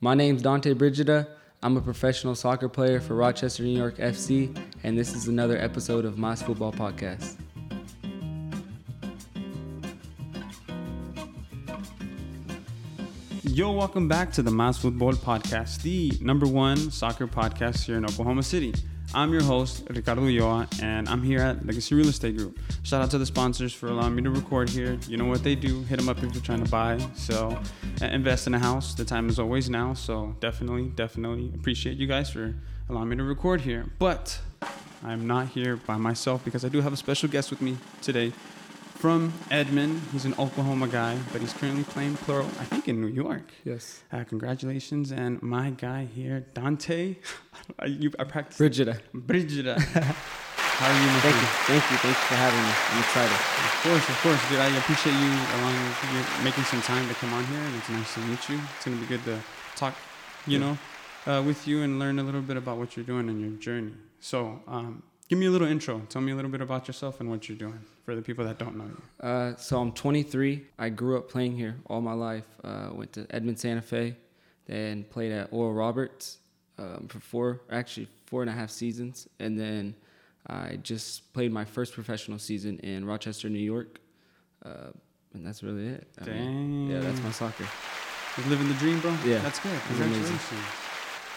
My name's Dante Brigida. I'm a professional soccer player for Rochester, New York FC, and this is another episode of Mas Futbol Podcast. Yo, welcome back to the Mas Futbol Podcast, the number one soccer podcast here in Oklahoma City. I'm your host, Ricardo Ulloa, and I'm here at Legacy Real Estate Group. Shout out to the sponsors for allowing me to record here. You know what they do. Hit them up if you're trying to buy, sell, invest in a house. The time is always now, so definitely, definitely appreciate you guys for allowing me to record here. But I'm not here by myself because I do have a special guest with me today from Edmond. He's an Oklahoma guy, but he's currently playing plural, I think, in New York. Yes. Uh, congratulations, and my guy here, Dante. I, you, I practiced. Brigida. Brigida. How are you? my Thank you. Thank you. Thank you for having me. I'm excited. Of course, of course, dude. I appreciate you allowing you making some time to come on here, and it's nice to meet you. It's gonna be good to talk, you Yeah. know, uh, with you and learn a little bit about what you're doing in your journey. So, um, give me a little intro. Tell me a little bit about yourself and what you're doing for the people that don't know you. Uh, so I'm 23. I grew up playing here all my life. Uh, went to Edmond Santa Fe, then played at Oral Roberts um, for four, actually four and a half seasons, and then I just played my first professional season in Rochester, New York, uh, and that's really it. I mean, Dang. yeah, that's my soccer. You're living the dream, bro. Yeah. that's good. Congratulations.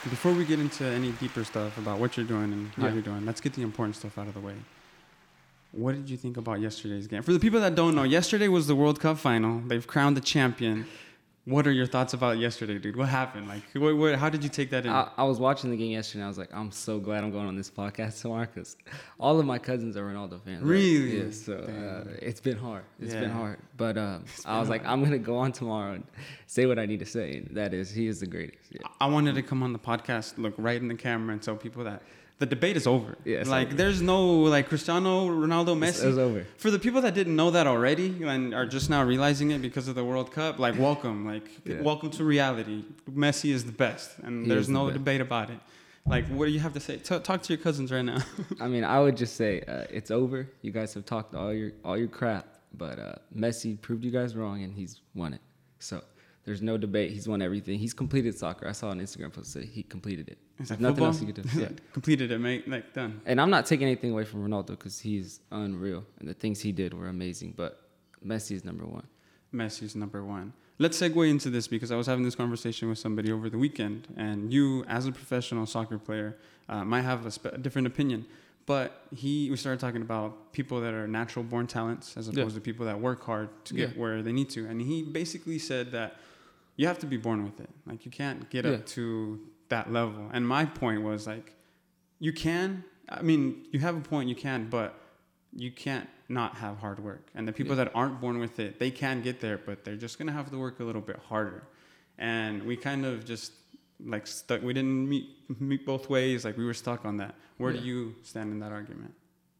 Before we get into any deeper stuff about what you're doing and how Yeah. you're doing, let's get the important stuff out of the way. What did you think about yesterday's game? For the people that don't know, yesterday was the World Cup final. They've crowned the champion. What are your thoughts about yesterday, dude? What happened? Like, what, what, how did you take that in? I, I was watching the game yesterday, and I was like, I'm so glad I'm going on this podcast tomorrow because all of my cousins are Ronaldo fans. right? Really? Yeah. So uh, it's been hard. It's been hard. But um, I was been like, I'm gonna go on tomorrow and say what I need to say, and that is, he is the greatest. Yeah. I wanted to come on the podcast, look right in the camera, and tell people that the debate is over. Yeah, like over. there's no like Cristiano Ronaldo, Messi. It's, it's over. For the people that didn't know that already and are just now realizing it because of the World Cup, like welcome, like Yeah. welcome to reality. Messi is the best, and He there's is the no debate about it. Like, what do you have to say? T- talk to your cousins right now. I mean, I would just say uh, it's over. You guys have talked all your all your crap, but uh, Messi proved you guys wrong, and he's won it. So. There's no debate. He's won everything. He's completed soccer. I saw an Instagram post say he completed it. There's that nothing football? else you could do. Yeah. Completed it, mate. Like done. And I'm not taking anything away from Ronaldo because he's unreal and the things he did were amazing. But Messi is number one. Messi is number one. Let's segue into this because I was having this conversation with somebody over the weekend, and you, as a professional soccer player, uh, might have a, different opinion. But he, we started talking about people that are natural born talents as Yeah. opposed to people that work hard to get Yeah. where they need to. And he basically said that you have to be born with it. Like you can't get Yeah. up to that level. And my point was like, you can. I mean, you have a point. You can, but you can't not have hard work. And the people Yeah. that aren't born with it, they can get there, but they're just gonna have to work a little bit harder. And we kind of just like stuck. We didn't meet meet both ways. Like we were stuck on that. Where Yeah. do you stand in that argument?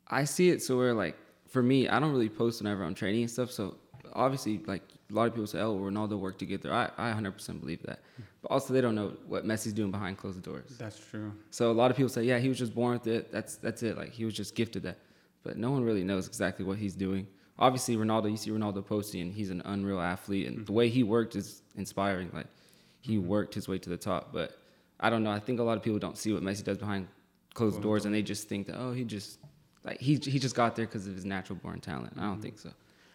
I see it so where like for me, I don't really post whenever I'm training and stuff. So obviously, like a lot of people say, "Oh, Ronaldo worked to get there." I, I 100% believe that. But also, they don't know what Messi's doing behind closed doors. That's true. So a lot of people say, "Yeah, he was just born with it. That's that's it. Like he was just gifted that." But no one really knows exactly what he's doing. Obviously, Ronaldo. You see Ronaldo posting, and he's an unreal athlete, and the way he worked is inspiring. Like he mm-hmm. worked his way to the top. But I don't know. I think a lot of people don't see what Messi does behind closed Closed doors, and they just think that oh, he just like he he just got there because of his natural born talent. I don't mm-hmm. think so.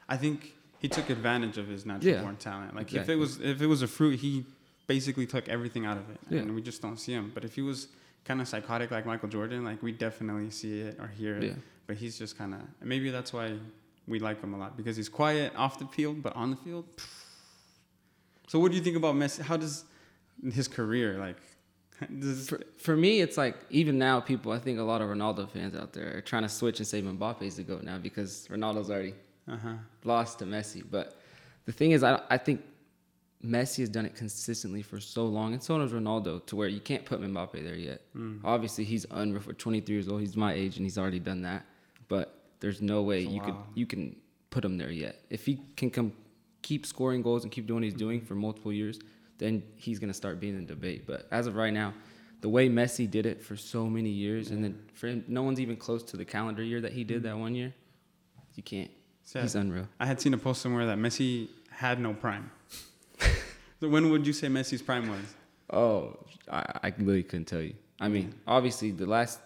I think he took advantage of his natural Yeah, born talent. Like if it was if it was a fruit, he basically took everything out of it, Yeah. and we just don't see him. But if he was kind of psychotic like Michael Jordan, like we definitely see it or hear it. Yeah. But he's just kind of maybe that's why we like him a lot because he's quiet off the field, but on the field. So what do you think about Messi? How does his career like? Does, For, for me, it's like even now, people. I think a lot of Ronaldo fans out there are trying to switch and say Mbappe's the goat now because Ronaldo's already uh-huh. lost to Messi. But the thing is, I, I think Messi has done it consistently for so long, and so does Ronaldo, to where you can't put Mbappe there yet. Mm. Obviously, he's unreal for 23 years old. He's my age, and he's already done that. But there's no way you could you can put him there yet. If he can come, keep scoring goals and keep doing what he's doing for multiple years, then he's gonna start being in debate. But as of right now, the way Messi did it for so many years, and then for him, no one's even close to the calendar year that he did that one year. You can't. Sad. He's unreal. I had seen a post somewhere that Messi had no prime. so when would you say Messi's prime was? Oh, I, I literally couldn't tell you. I mean, obviously the last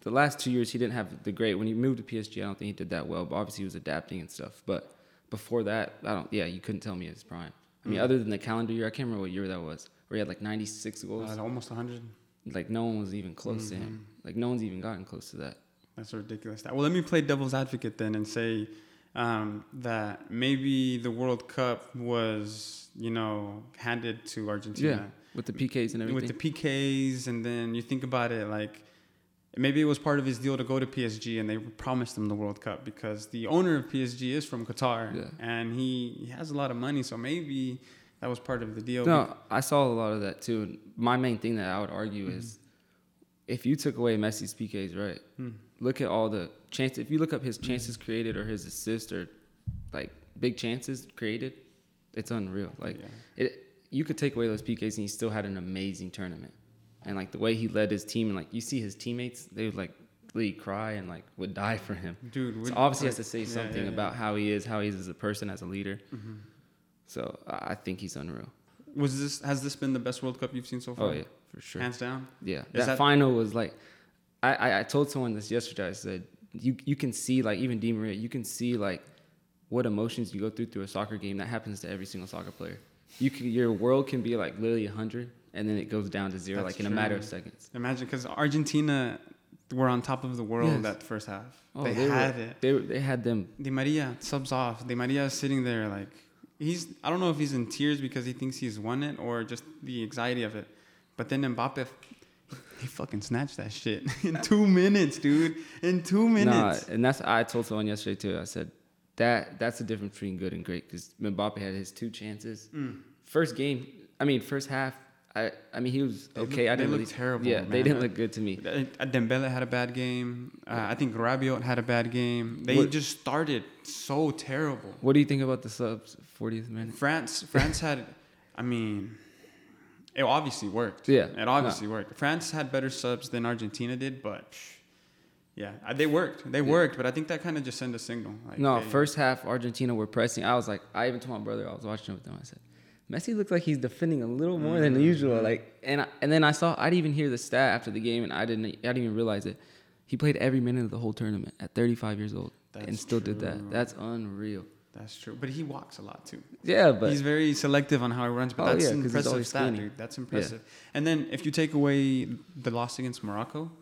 the last two years he didn't have the great. When he moved to PSG, I don't think he did that well. But obviously he was adapting and stuff. But before that, I don't. Yeah, you couldn't tell me his prime. I mean, Mm. other than the calendar year, I can't remember what year that was, where he had like 96 goals. Uh, almost 100. like no one was even close to Mm-hmm. him. Like no one's even gotten close to that. That's a ridiculous. Stat. Well, let me play devil's advocate then and say um, that maybe the World Cup was, you know, handed to Argentina. With the PKs and everything. with the PKs, and then you think about it like maybe it was part of his deal to go to PSG, and they promised him the World Cup because the owner of PSG is from Qatar, Yeah. and he, he has a lot of money, so maybe that was part of the deal. No, I saw a lot of that too. And My main thing that I would argue is if you took away Messi's PKs, right? Hmm. Look at all the chances. If you look up his chances created or his assist or like big chances created, it's unreal. Like Yeah. it, you could take away those PKs and he still had an amazing tournament. And like the way he led his team and like you see his teammates, they would like really cry and like would die for him. dude, So obviously has to say something yeah, yeah. about how he is, how he is as a person, as a leader. Mhm. So I think he's unreal. Was this has this been the best World Cup you've seen so far? Oh yeah, for sure. hands down. Yeah, that, that- final was like, I, I told someone this yesterday. I said you you can see like even Di Maria, you can see like what emotions you go through through a soccer game. That happens to every single soccer player. You can your world can be like literally hundred, and then it goes down to zero That's like in a matter of seconds. Imagine because Argentina were on top of the world Yes. that first half. Oh, they, they, had were, it. They they had them. Di Maria subs off. Di Maria is sitting there like he's. I don't know if he's in tears because he thinks he's won it or just the anxiety of it. But then Mbappe, he fucking snatched that shit in two minutes, dude. In two minutes. Nah, and that's I told someone yesterday too. I said that that's the difference between good and great because Mbappe had his two chances. Mm. First game, I mean, first half. I I mean he was They okay. look- I they didn't look really terrible, Yeah, they didn't look good to me. Uh, Dembele had a bad game. Uh, I think Rabiot had a bad game. They What- just started so terrible. What do you think about the subs? 40th minute. France, France had, I mean, it obviously worked. Yeah, it obviously worked. France had better subs than Argentina did, but yeah, they worked. They worked, but I think that kind of just sent a signal. Like, No, hey, first half Argentina were pressing. I was like, I even told my brother I was watching it with them. I said, Messi looks like he's defending a little more than usual. Mm-hmm. Like, and I, and then I saw I didn't even hear the stat after the game, and I didn't I didn't even realize it. He played every minute of the whole tournament at 35 years old, and That's still did that. That's unreal. That's true, but he walks a lot too. Yeah, but he's very selective on how he runs, but Oh, that's yeah, impressive stat, dude. That's impressive. And then if you take away the loss against Morocco,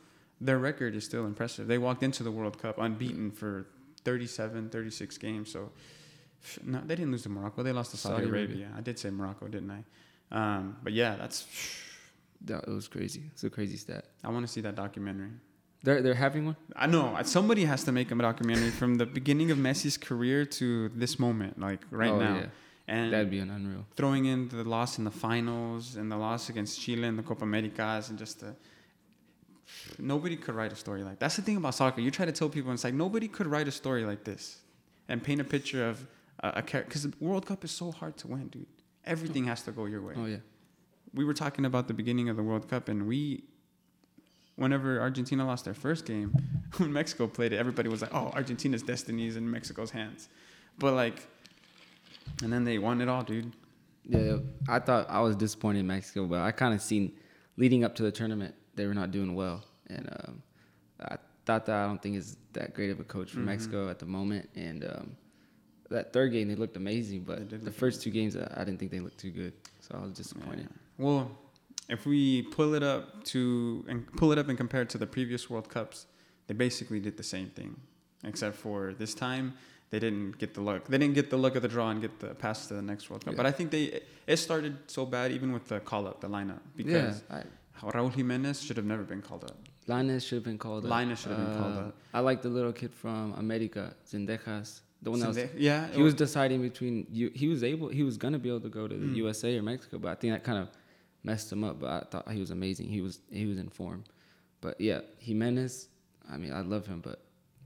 their record is still impressive. They walked into the World Cup unbeaten for 37, 36 games. So no, they didn't lose to Morocco. They lost to Saudi, Saudi Arabia. Arabia. I did say Morocco, didn't I? Um, but yeah, that's. that, was crazy. It's a crazy stat. I want to see that documentary. They're they're having one. I know somebody has to make a documentary from the beginning of Messi's career to this moment, like right Oh, now. yeah. And That'd be an unreal. throwing in the loss in the finals and the loss against Chile in the Copa Americas and just the nobody could write a story like that's the thing about soccer. You try to tell people and it's like nobody could write a story like this and paint a picture of a, a character because the World Cup is so hard to win, dude. Everything has to go your way. Oh yeah. We were talking about the beginning of the World Cup and we. Whenever Argentina lost their first game, when Mexico played it, everybody was like, "Oh, Argentina's destiny is in Mexico's hands," but like, and then they won it all, dude. Yeah, I thought I was disappointed in Mexico, but I kind of seen leading up to the tournament they were not doing well, and um, I thought that I don't think is that great of a coach for Mhm. Mexico at the moment. And um, that third game they looked amazing, but the first two games I, I didn't think they looked too good, so I was disappointed. Yeah. Well, if we pull it up to and pull it up and compare it to the previous World Cups, they basically did the same thing, except for this time they didn't get the luck. They didn't get the luck of the draw and get the pass to the next World Cup. Yeah. But I think they it started so bad even with the call up, the lineup, because yeah, I, Raúl Jimenez should have never been called up. Lainez should have been called up. Lainez should have been called Uh, up. I like the little kid from America, Zendejas, the one that was yeah, he was deciding between you. He was able. He was gonna be able to go to the Mm. USA or Mexico, but I think that kind of messed him up. But I thought he was amazing. He was he was in form. But yeah, Jimenez. I mean, I love him, but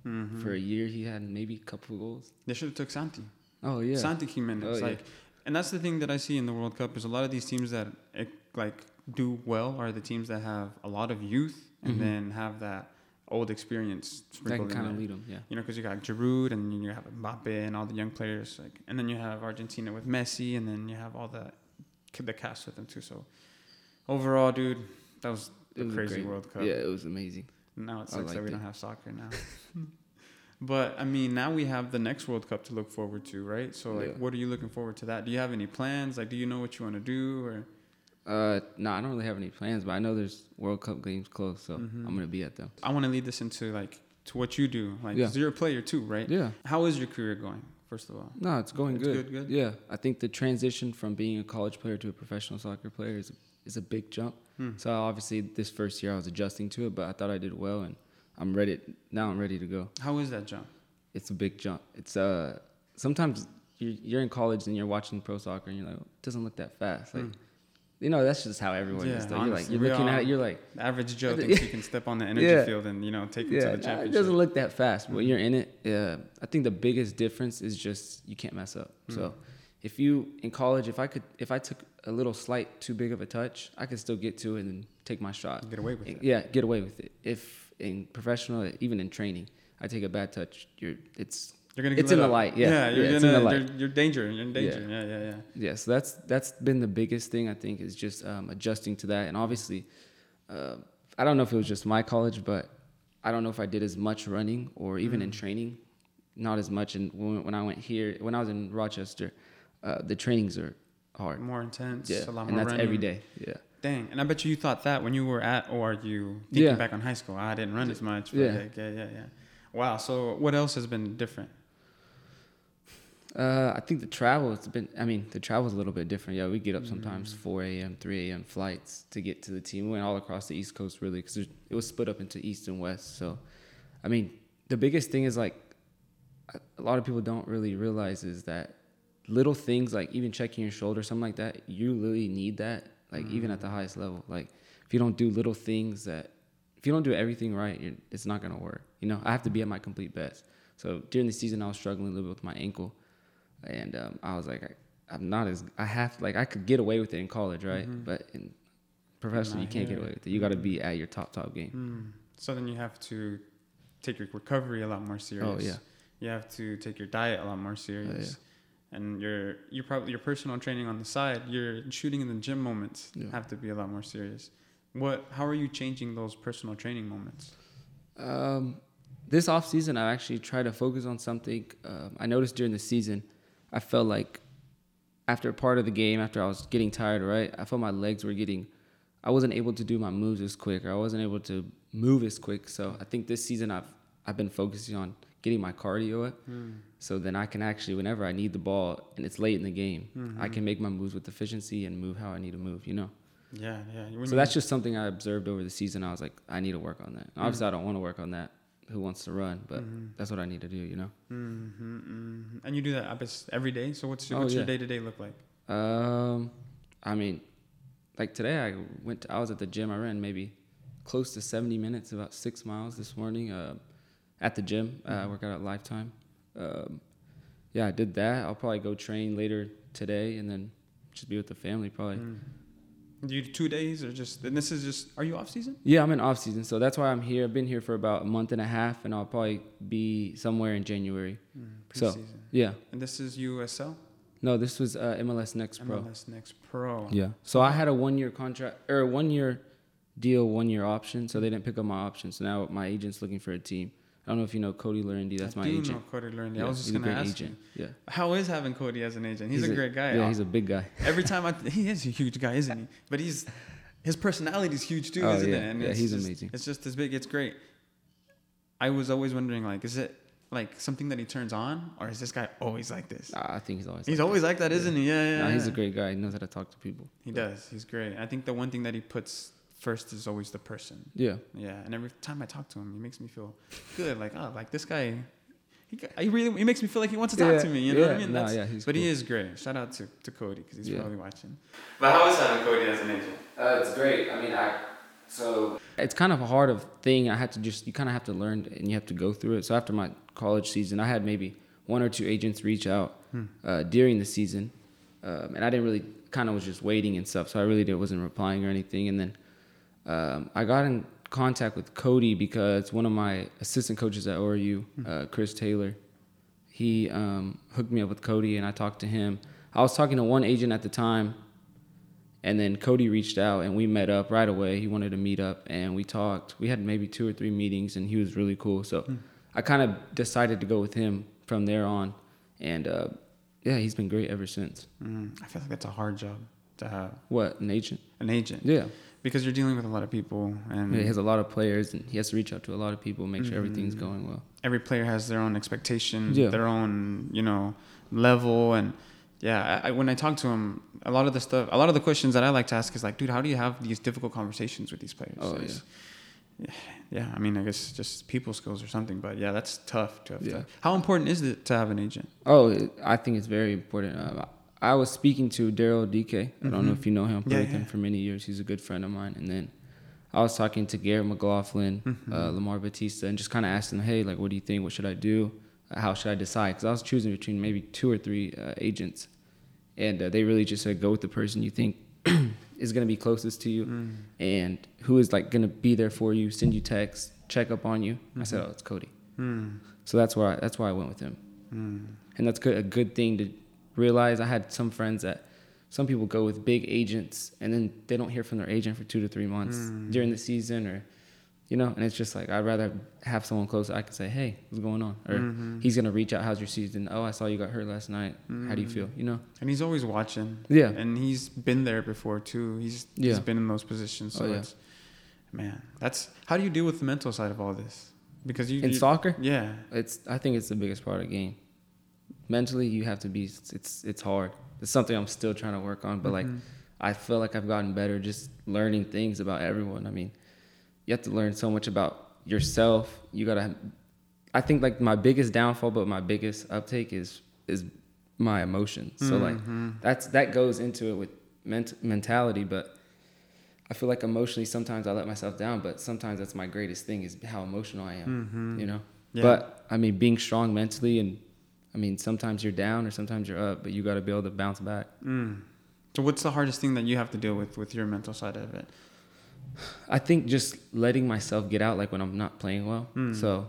Mhm. for a year he had maybe a couple of goals. they should have took Santi. Oh yeah. Santi Giménez. Oh, yeah. like, and that's the thing that I see in the World Cup is a lot of these teams that eh, like do well are the teams that have a lot of youth and Mhm. then have that old experience that sprinkled in kind of lead him. Yeah. You know, because you got Giroud and you have Mbappe and all the young players, like, and then you have Argentina with Messi, and then you have all the the cast with them too. So overall, dude, that was a was crazy great- World Cup. Yeah, it was amazing. Now it sucks that we it. don't have soccer now. but I mean, now we have the next World Cup to look forward to, right? So like, Yeah. what are you looking forward to that? Do you have any plans? Like, do you know what you want to do or? Uh, no, I don't really have any plans, but I know there's World Cup games close, so Mhm. I'm gonna be at them. I want to lead this into like to what you do. Like, Yeah. you're a player too, right? Yeah. How is your career going? First of all, No, it's going It's good. good, good? Yeah, I think the transition from being a college player to a professional soccer player is is a big jump. Hmm. So obviously, this first year I was adjusting to it, but I thought I did well, and I'm ready. Now I'm ready to go. how is that jump? It's a big jump. It's uh sometimes you're, you're in college and you're watching pro soccer and you're like, it doesn't look that fast. Like, Hmm. You know, that's just how everyone Yeah, is. Though. You're like, you're looking at it, you're like, average Joe Yeah. thinks he can step on the energy Yeah. field and you know take it yeah, to the championship. nah, it doesn't look that fast. But Mhm. when you're in it, uh, I think the biggest difference is just you can't mess up. Hmm. So if you in college, if I could, if I took a little slight too big of a touch, I could still get to it and take my shot. Get away with it. Yeah, get away with it. If in professional, even in training, I take a bad touch, you're it's You're gonna. It's in the light, yeah. Yeah. you're Yeah, it's in gonna. the light. You're, you're danger. You're in danger. Yeah. Yeah, yeah, yeah. yeah. So that's that's been the biggest thing I think is just um, adjusting to that, and obviously, uh, I don't know if it was just my college, but I don't know if I did as much running or even in Mm. training, not as much. And when, when I went here, when I was in Rochester, uh, the trainings are hard. More intense. Yeah, A lot and more that's running. every day. Yeah. Dang, and I bet you you thought that when you were at ORU, thinking Yeah. back on high school. I didn't run as much. Yeah. yeah. yeah, yeah, yeah. Wow. So what else has been different? Uh, I think the travel has been. I mean, the travel's a little bit different. Yeah, we get up Mm. sometimes 4 a.m., 3 a.m. flights to get to the team. We went all across the East Coast really because it was split up into East and West. So, I mean, the biggest thing is like a- lot of people don't really realize is that little things like even checking your shoulder, something like that. You really need that. Like even at the highest level, like if you don't do little things that, if you don't do everything right, you're, it's not gonna work. You know, I have to be at my complete best. So during the season, I was struggling a little bit with my ankle and um, I was like, I, I'm not as I have like I could get away with it in college, right? Mhm. But in professional, you can't get away with it. You got to be at your top top game. Hmm. So then you have to take your recovery a lot more serious. Oh yeah, You have to take your diet a lot more serious. And your your probably your personal training on the side, your shooting in the gym moments Yeah. have to be a lot more serious. What? How are you changing those personal training moments? Um, this off season, I actually try to focus on something. Um, I noticed during the season, I felt like after part of the game, after I was getting tired, right, I felt my legs were getting. I wasn't able to do my moves as quick, or I wasn't able to move as quick. So I think this season I've I've been focusing on getting my cardio up, so then I can actually, whenever I need the ball and it's late in the game, I can make my moves with efficiency and move how I need to move. You know. Yeah, yeah. When So that's just something I observed over the season. I was like, I need to work on that. Obviously, I don't want to work on that. Who wants to run? But Mhm. that's what I need to do. You know. Mm-hmm, hmm And you do that every day. So what's your, Oh, what's your day to day look like? Um, I mean, like today, I went. To, I was at the gym. I ran maybe close to seventy minutes, about six miles this morning. Uh, at the gym, uh, I work out at Lifetime. Um, yeah, I did that. I'll probably go train later today, and then just be with the family probably. Mm. Do you do two days or just? And this is just. Are you off season? Yeah, I'm in off season, so that's why I'm here. I've been here for about a month and a half, and I'll probably be somewhere in January. So- Preseason. Yeah. And this is USL. No, this was uh, MLS Next Pro. MLS Next Pro. Yeah. So I had a one year contract or one year deal, one year option. So they didn't pick up my option. So now my agent's looking for a team. I don't know if you know Cody Lurindy. That's I my do agent. know Cody. I Yeah, was just he's a gonna great ask agent. you. Yeah. How is having Cody as an agent? He's, a, great guy. Yeah, he's a big guy. Every time I, he is a huge guy, isn't he? But he's his personality is huge too, Oh, isn't yeah. it? And Yeah, he's just- amazing. It's just as big. It's great. I was always wondering, like, is it like something that he turns on, or is this guy always like this? Nah, I think he's always. He's like always like that, Yeah. isn't he? Yeah, yeah. that. Nah, he's a great guy. He knows how to talk to people. He does. He's great. I think the one thing that he puts first is always the person. Yeah. Yeah, and every time I talk to him, he makes me feel good. Like, oh, like this guy, he, he really he makes me feel like he wants to talk Yeah, to me. You know what I yeah, mean? nah, yeah, he's but he is great. Shout out to, to Cody because he's Yeah. probably watching. But how is having Cody as an agent? Uh, it's great. I mean, I so it's kind of a hard of thing. I had to just you kind of have to learn and you have to go through it. So after my college season, I had maybe one or two agents reach out uh, during the season, um, and I didn't really kind of was just waiting and stuff. So I really did, wasn't replying or anything. And then um, I got in contact with Cody because one of my assistant coaches at ORU, uh, Chris Taylor, he um, hooked me up with Cody, and I talked to him. I was talking to one agent at the time And then Cody reached out and we met up right away. He wanted to meet up and we talked. We had maybe two or three meetings and he was really cool. So Hmm. I kind of decided to go with him from there on. And uh, yeah, he's been great ever since. Mm, I feel like that's a hard job to have What, an agent? an agent. Yeah. Because you're dealing with a lot of people, and he has a lot of players and he has to reach out to a lot of people, make sure everything's Mhm. going well. every player has their own expectations, Yeah. their own you know level, and yeah. I, I, when I talk to him, a lot of the stuff, a lot of the questions that I like to ask is like, dude, how do you have these difficult conversations with these players? Oh, It's- yeah. Yeah, I mean, I guess just people skills or something, but yeah, that's tough to have. Yeah. To, how important is it to have an agent? Oh, I think it's very important. Uh, I was speaking to Daryl DK. I don't know Mhm. if you know him. Played Yeah, with him for many years. He's a good friend of mine. And then I was talking to Garrett McLaughlin, Mhm. uh, Lamar Batista, and just kind of asking, hey, like, what do you think? What should I do? Uh, How should I decide? Because I was choosing between maybe two or three uh, agents. And uh, they really just said, go with the person you think is going to be closest to you Mm. and who is like going to be there for you, send you texts, check up on you. I said, Mhm. oh, it's Cody. Mm. So that's why that's why I went with him Mm. and that's good, a good thing to realize. I had some friends that some people go with big agents and then they don't hear from their agent for two to three months Mm. during the season or you know and it's just like i'd rather have someone close i can say hey what's going on or Mhm. he's gonna reach out how's your season oh i saw you got hurt last night how do you feel you know And he's always watching. Yeah. And he's been there before too. He's Yeah. he's been in those positions. So Oh, yeah. it's man, that's how do you deal with the mental side of all this? Because you in you- soccer Yeah. it's i think it's the biggest part of the game mentally you have to be it's it's hard it's something i'm still trying to work on but like Mhm. I feel like I've gotten better just learning things about everyone. I mean, you have to learn so much about yourself. You gotta. I think like my biggest downfall, but my biggest uptake is is my emotions. So like Mhm. that's that goes into it with ment- mentality, but I feel like emotionally sometimes I let myself down, but sometimes that's my greatest thing is how emotional I am. Mhm. You know. Yeah. But I mean, being strong mentally and I mean, sometimes you're down or sometimes you're up, but you got to be able to bounce back. Mm. So what's the hardest thing that you have to deal with with your mental side of it? I think just letting myself get out, like when I'm not playing well. Mm. So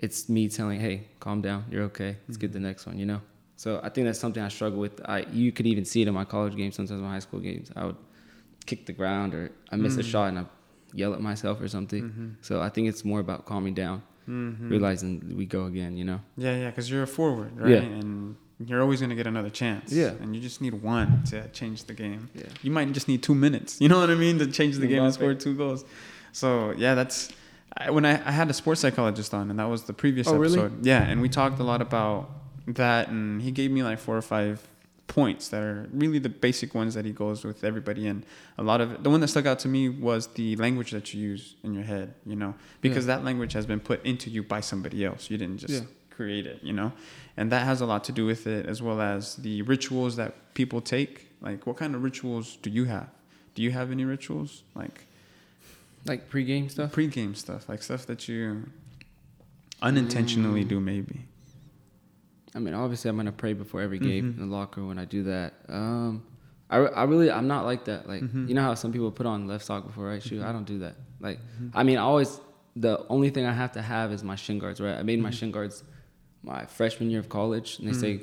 it's me telling, hey, calm down, you're okay. Let's get Mm-hmm. the next one, you know. So I think that's something I struggle with. I you could even see it in my college games, sometimes my high school games. I would kick the ground or I miss a Mm. shot and I yell at myself or something. Mhm. So I think it's more about calming down, Mhm. realizing we go again, you know. Yeah, yeah, because you're a forward, right? Yeah. And you're always gonna get another chance. Yeah. And you just need one to change the game. Yeah. You might just need two minutes. You know what I mean to change the game and Mbappe. score two goals. So yeah, that's I, when I, I had a sports psychologist on, and that was the previous Oh, really? episode. Yeah, and we talked a lot about that, and he gave me like four or five points that are really the basic ones that he goes with everybody and a lot of it, the one that stuck out to me was the language that you use in your head you know? Because that language has been put into you by somebody else. You didn't just Yeah. create it you know? And that has a lot to do with it as well as the rituals that people take. Like what kind of rituals do you have? Do you have any rituals? Like Like pre-game stuff. pre-game stuff like stuff that you unintentionally Mm. do maybe I mean, obviously, I'm gonna pray before every game Mhm. in the locker when I do that. Um, I, I really, I'm not like that. Like, Mhm. you know how some people put on left sock before right shoe. I don't do that. Like, Mhm. I mean, I always the only thing I have to have is my shin guards. Right? I made my Mhm. shin guards my freshman year of college, and they say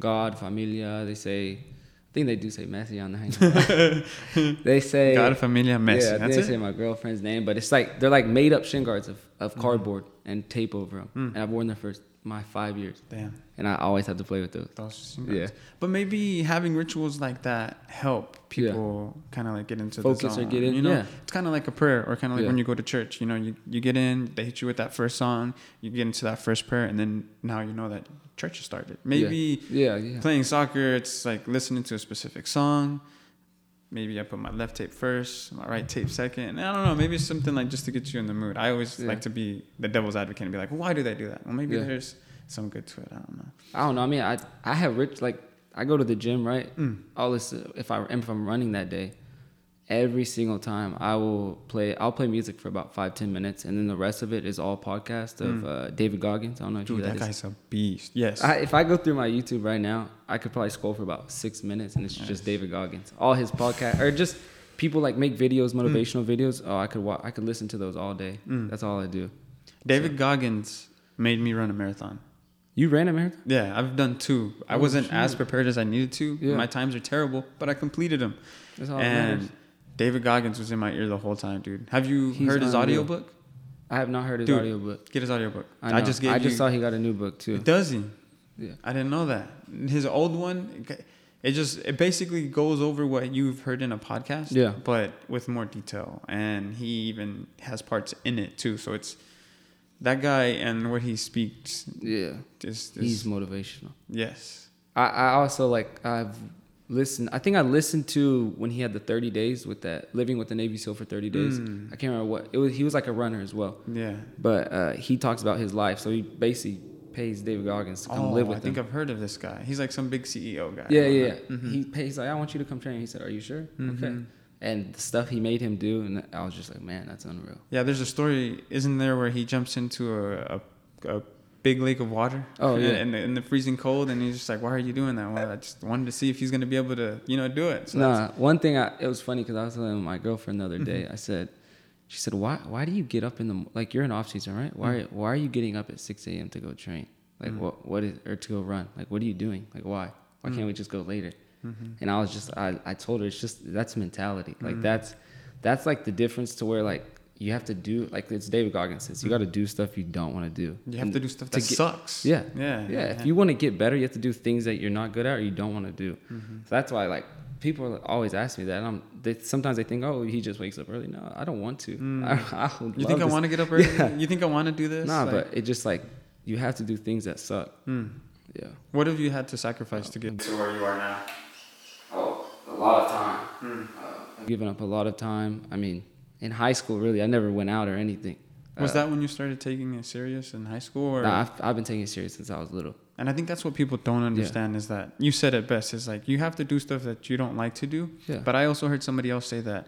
God, familia. They say, I think they do say Messi on the hang. they say God, familia, Messi. Yeah, That's they it. say my girlfriend's name, but it's like they're like made up shin guards of, of cardboard and tape over them, Mm. and I've worn them for my five years, Damn. and I always have to play with those. Those Yeah. But maybe having rituals like that help people kind of like get into Focus the or get in, You know, yeah. it's kind of like a prayer, or kind of like Yeah. when you go to church. You know, you you get in, they hit you with that first song, you get into that first prayer, and then now you know that church has started. Maybe Yeah, yeah. playing soccer, it's like listening to a specific song. Maybe I put my left tape first, my right tape second. I don't know. Maybe it's something like just to get you in the mood. I always Yeah. like to be the devil's advocate and be like, well, why do they do that? Well, maybe Yeah. there's some good to it. I don't know. I don't know. I mean, I I have rich like I go to the gym, right? Mm. I'll listen if I if I'm running that day. Every single time I will play. I'll play music for about five ten minutes, and then the rest of it is all podcast of Mm. uh, David Goggins. I don't know if Dude, that that is. guy's a beast. Yes. I, if I go through my YouTube right now, I could probably scroll for about six minutes, and it's Nice. just David Goggins. All his podcast or just people like make videos, motivational videos. Oh, I could wa- I could listen to those all day. Mm. That's all I do. David Goggins made me run a marathon. You ran a marathon? Yeah, I've done two. I Oh, wasn't as prepared as I needed to. Yeah. My times are terrible, but I completed them. That's all that and matters. David Goggins was in my ear the whole time, dude. Have you He's heard his unreal. audiobook? I have not heard his Dude, audiobook. Get his audiobook. I, know. I just I just you. saw he got a new book too. Does he? Yeah. I didn't know that. His old one, it just it basically goes over what you've heard in a podcast. Yeah. But with more detail, and he even has parts in it too. So it's that guy and what he speaks. Yeah. Is, is He's motivational. yes. I, I also like I've listened. I think I listened to when he had the 30 days with that living with the Navy SEAL for 30 days. Mm. I can't remember what it was. He was like a runner as well, Yeah. but uh, he talks about his life. So he basically pays David Goggins to come oh, live with him. I think. I've heard of this guy. He's like some big CEO guy. Yeah, yeah. yeah. Mhm. He pays like I want you to come train. He said, "Are you sure?" Okay. Mhm. And the stuff he made him do, and I was just like, man, that's unreal. Yeah, there's a story, isn't there, where he jumps into a, a, a big lake of water? Oh, yeah. In the, in the freezing cold, and he's just like, "Why are you doing that?" Well, I just wanted to see if he's gonna be able to, you know, do it. So nah, one thing I, it was funny because I was telling my girlfriend the other day. Mm-hmm. I said, she said, why why do you get up in the like you're in off season, right? Why Mm. why are you getting up at six a.m. to go train? Like Mm. what what is or to go run? Like what are you doing? Like why? Why Mm. can't we just go later? Mhm. And I was just I, I told her it's just that's mentality. Like Mhm. that's that's like the difference to where like you have to do like it's David Goggins says you got to do stuff you don't want to do. You have And to do stuff to that get- sucks. Yeah. Yeah. Yeah, if you want to get better, you have to do things that you're not good at or you don't want to do. Mhm. So that's why like people always ask me that. And I'm they, sometimes they think, oh, he just wakes up early. No, I don't want to. Mm. I, I would You love think I want to get up early? Yeah. You think I want to do this? Nah, Like- but it just like you have to do things that suck. Mm. Yeah. What have you had to sacrifice to get to where you are now? Oh, a lot of time. Mm. I've given up a lot of time. I mean, in high school, really, I never went out or anything. Was Uh, that when you started taking it serious in high school? Or? Nah, I've, I've been taking it serious since I was little. And I think that's what people don't understand is that you said it best is like you have to do stuff that you don't like to do. Yeah. But I also heard somebody else say that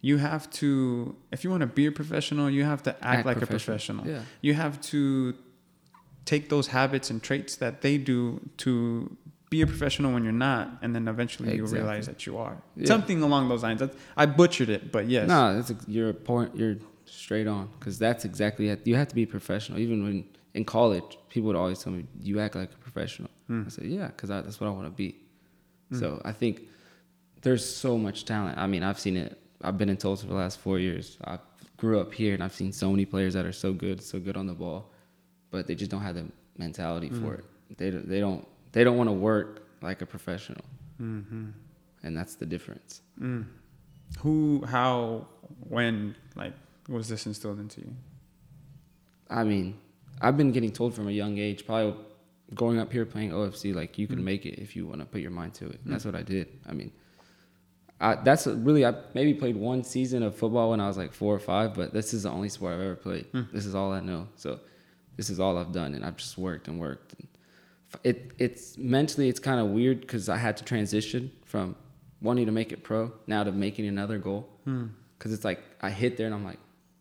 you have to, if you want to be a professional, you have to act, Act like professional. a professional. Yeah. You have to take those habits and traits that they do to be a professional when you're not, and then eventually you Exactly. realize that you are. Yeah. Something along those lines. That's, I butchered it, but yes. No, that's ex- you're a point. You're straight on because that's exactly it. You have to be professional. Even when in college, people would always tell me, "You act like a professional." Mm. I said, "Yeah, because that's what I want to be." Mm. So I think there's so much talent. I mean, I've seen it. I've been in Tulsa for the last four years. I grew up here, and I've seen so many players that are so good, so good on the ball, but they just don't have the mentality for Mm. it. They they don't they don't want to work like a professional, Mm-hmm. and that's the difference. Mm. Who, how, when, like, was this instilled into you? I mean, I've been getting told from a young age, probably growing up here playing OFC, like you can Mm. make it if you want to put your mind to it. And that's Mm. what I did. I mean, I, that's really I maybe played one season of football when I was like four or five, but this is the only sport I've ever played. Mm. This is all I know. So this is all I've done, and I've just worked and worked. And it it's mentally it's kind of weird because I had to transition from wanting to make it pro now to making another goal Hmm. because it's like I hit there and I'm like,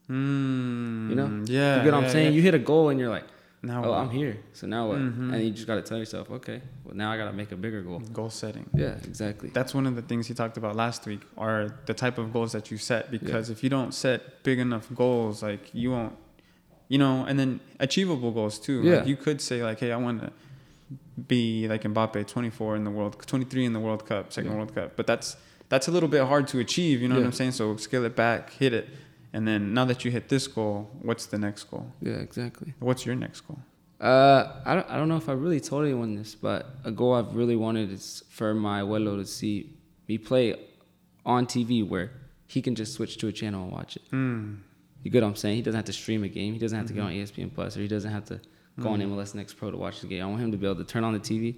Mm, you know, yeah, you get what yeah, I'm saying? yeah. You hit a goal and you're like. now oh, what? I'm here. So now what? Mhm. And you just got to tell yourself, okay, well, now I got to make a bigger goal. goal setting. Yeah, exactly. That's one of the things he talked about last week are the type of goals that you set because if you don't set big enough goals, like you won't, you know, and then achievable goals too. Yeah. Like you could say like, hey, I want to be like Mbappe, 24 in the world, 23 in the World Cup, second Yeah. World Cup, but that's that's a little bit hard to achieve. You know what I'm saying? So scale it back, hit it, and then now that you hit this goal, what's the next goal? Yeah, exactly. What's your next goal? Uh, I don't, I don't know if I really told anyone this, but a goal I've really wanted is for my abuelo to see me play on TV where he can just switch to a channel and watch it. Hmm. You get what I'm saying? He doesn't have to stream a game. He doesn't have to Mm-hmm. get on E ESPN Plus, or he doesn't have to go on MLS Next Pro to watch the game. I want him to be able to turn on the TV,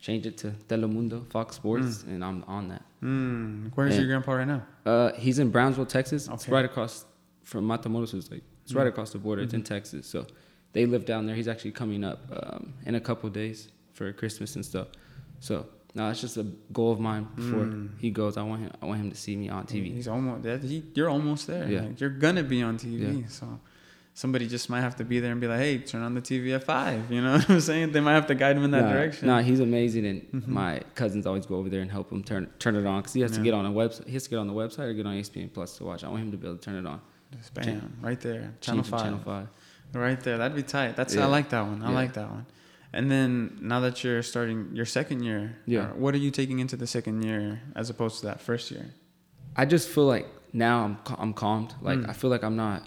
change it to Telemundo, Fox Sports, and I'm on that. Hmm. Where's your grandpa right now? Uh, he's in Brownsville, Texas. It's right across from Matamoros. Is like it's right Mm. across the border. It's in Texas, so they live down there. He's actually coming up um, in a couple days for Christmas and stuff. So no, it's just a goal of mine before Mm. he goes. I want him. I want him to see me on TV. He's almost. that- He, you're almost there. Yeah. Like, you're gonna be on TV. Yeah. So somebody just might have to be there and be like, "Hey, turn on the TV at five. You know what I'm saying? They might have to guide him in that Nah, direction. Nah, he's amazing, and Mhm. my cousins always go over there and help him turn turn it on because he has to get on a website. He has to get on the website or get on ESPN Plus to watch. I want him to be able to turn it on. Just bam, right there, channel five. Channel five. Right there. That'd be tight. That's Yeah. I like that one. I Yeah. like that one. And then now that you're starting your second year, Yeah. uh, what are you taking into the second year as opposed to that first year? I just feel like now I'm I'm calmed. Like Mm. I feel like I'm not.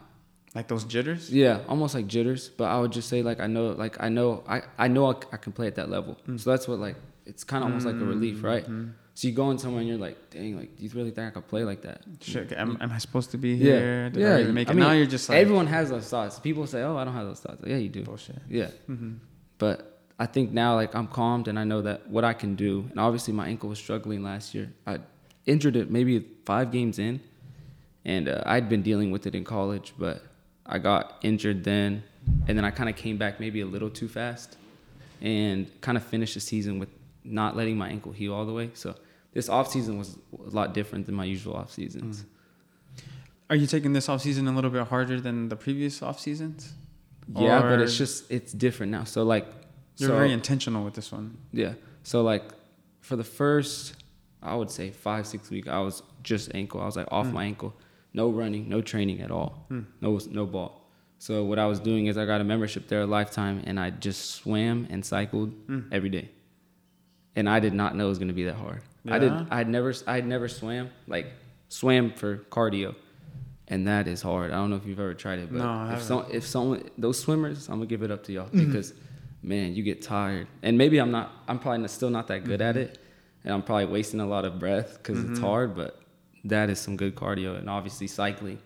Like those jitters? Yeah, almost like jitters. But I would just say like I know like I know I I know I can play at that level. Mm. So that's what like it's kind of almost like a relief, right? Mhm. So you go in somewhere and you're like, dang, like do you really think I could play like that? Shit, am, am I supposed to be Yeah. here? Did Yeah, I really make I mean, now you're just like Everyone has those thoughts. People say, oh, I don't have those thoughts. yeah, you do. bullshit. Yeah, hmm but I think now like I'm calmed and I know that what I can do. And obviously my ankle was struggling last year. I injured it maybe five games in, and uh, I'd been dealing with it in college, but I got injured then, and then I kind of came back maybe a little too fast, and kind of finished the season with not letting my ankle heal all the way. So this off season was a lot different than my usual off seasons. Are you taking this off season a little bit harder than the previous off seasons? Yeah, but it's just it's different now. So like, You're so, very intentional with this one. Yeah. So like for the first I would say five, six weeks, I was just ankle. I was like off Mm. my ankle. No running, no training at all. Hmm. No no ball. So what I was doing is I got a membership there a lifetime and I just swam and cycled Hmm. every day. And I did not know it was gonna be that hard. I did I had never I had never swam, like swam for cardio. And that is hard. I don't know if you've ever tried it, but No, if some if someone those swimmers, I'm gonna give it up to y'all because man, you get tired. And maybe I'm not I'm probably still not that good at it. And I'm probably wasting a lot of breath because it's hard, but that is some good cardio. And obviously cycling.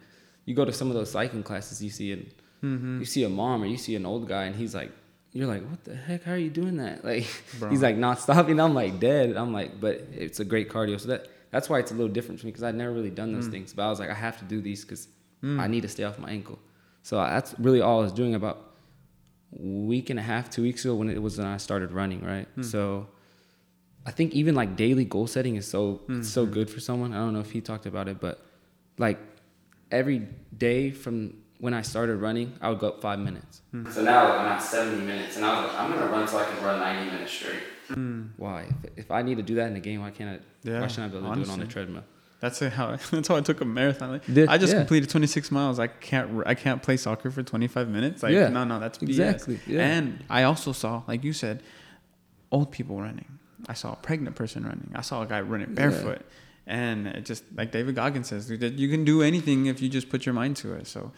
You go to some of those cycling classes you see in Mm-hmm. you see a mom or you see an old guy and he's like you're like, what the heck? How are you doing that? Like, Bro. he's like not stopping. I'm like dead. I'm like, but it's a great cardio. So that that's why it's a little different for me because I'd never really done Mm. those things. But I was like, I have to do these because I need to stay off my ankle. So that's really all I was doing about week and a half, two weeks ago when it was when I started running. Right. Mm. So I think even like daily goal setting is so Mm-hmm. so good for someone. I don't know if he talked about it, but like every day from when I started running, I would go up five minutes. Hmm. So now I'm at 70 minutes, and I was like, I'm gonna run so I can run 90 minutes straight. Hmm. Why? If, if I need to do that in the game, why can't I? Yeah, why shouldn't I be able to do it on the treadmill? That's how that's how I took a marathon. Like, Yeah, I just yeah. completed 26 miles. I can't I can't play soccer for 25 minutes. Like Yeah, no no that's BS. exactly, yeah. And I also saw like you said, old people running. I saw a pregnant person running. I saw a guy running Yeah. barefoot. And it just like David Goggins says, that you can do anything if you just put your mind to it. So,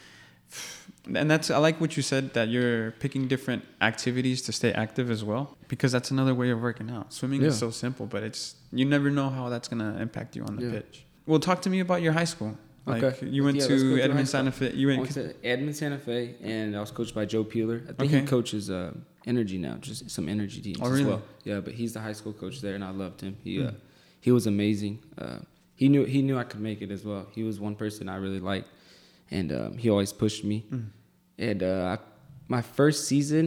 and that's I like what you said that you're picking different activities to stay active as well because that's another way of working out. Swimming is so simple, but it's you never know how that's gonna impact you on the Yeah. pitch. Well, talk to me about your high school. Like Okay. you went Yeah, to through high Edmond. Santa Fe. You I went. went to Edmond Santa Fe, and I was coached by Joe Peeler. I think Okay. he coaches uh, Energy now, just some Energy teams Oh, as well. Yeah, but he's the high school coach there, and I loved him. He uh, Hmm. he was amazing. Uh, he knew he knew I could make it as well. He was one person I really liked, and um, he always pushed me. Mm. And uh, I, my first season,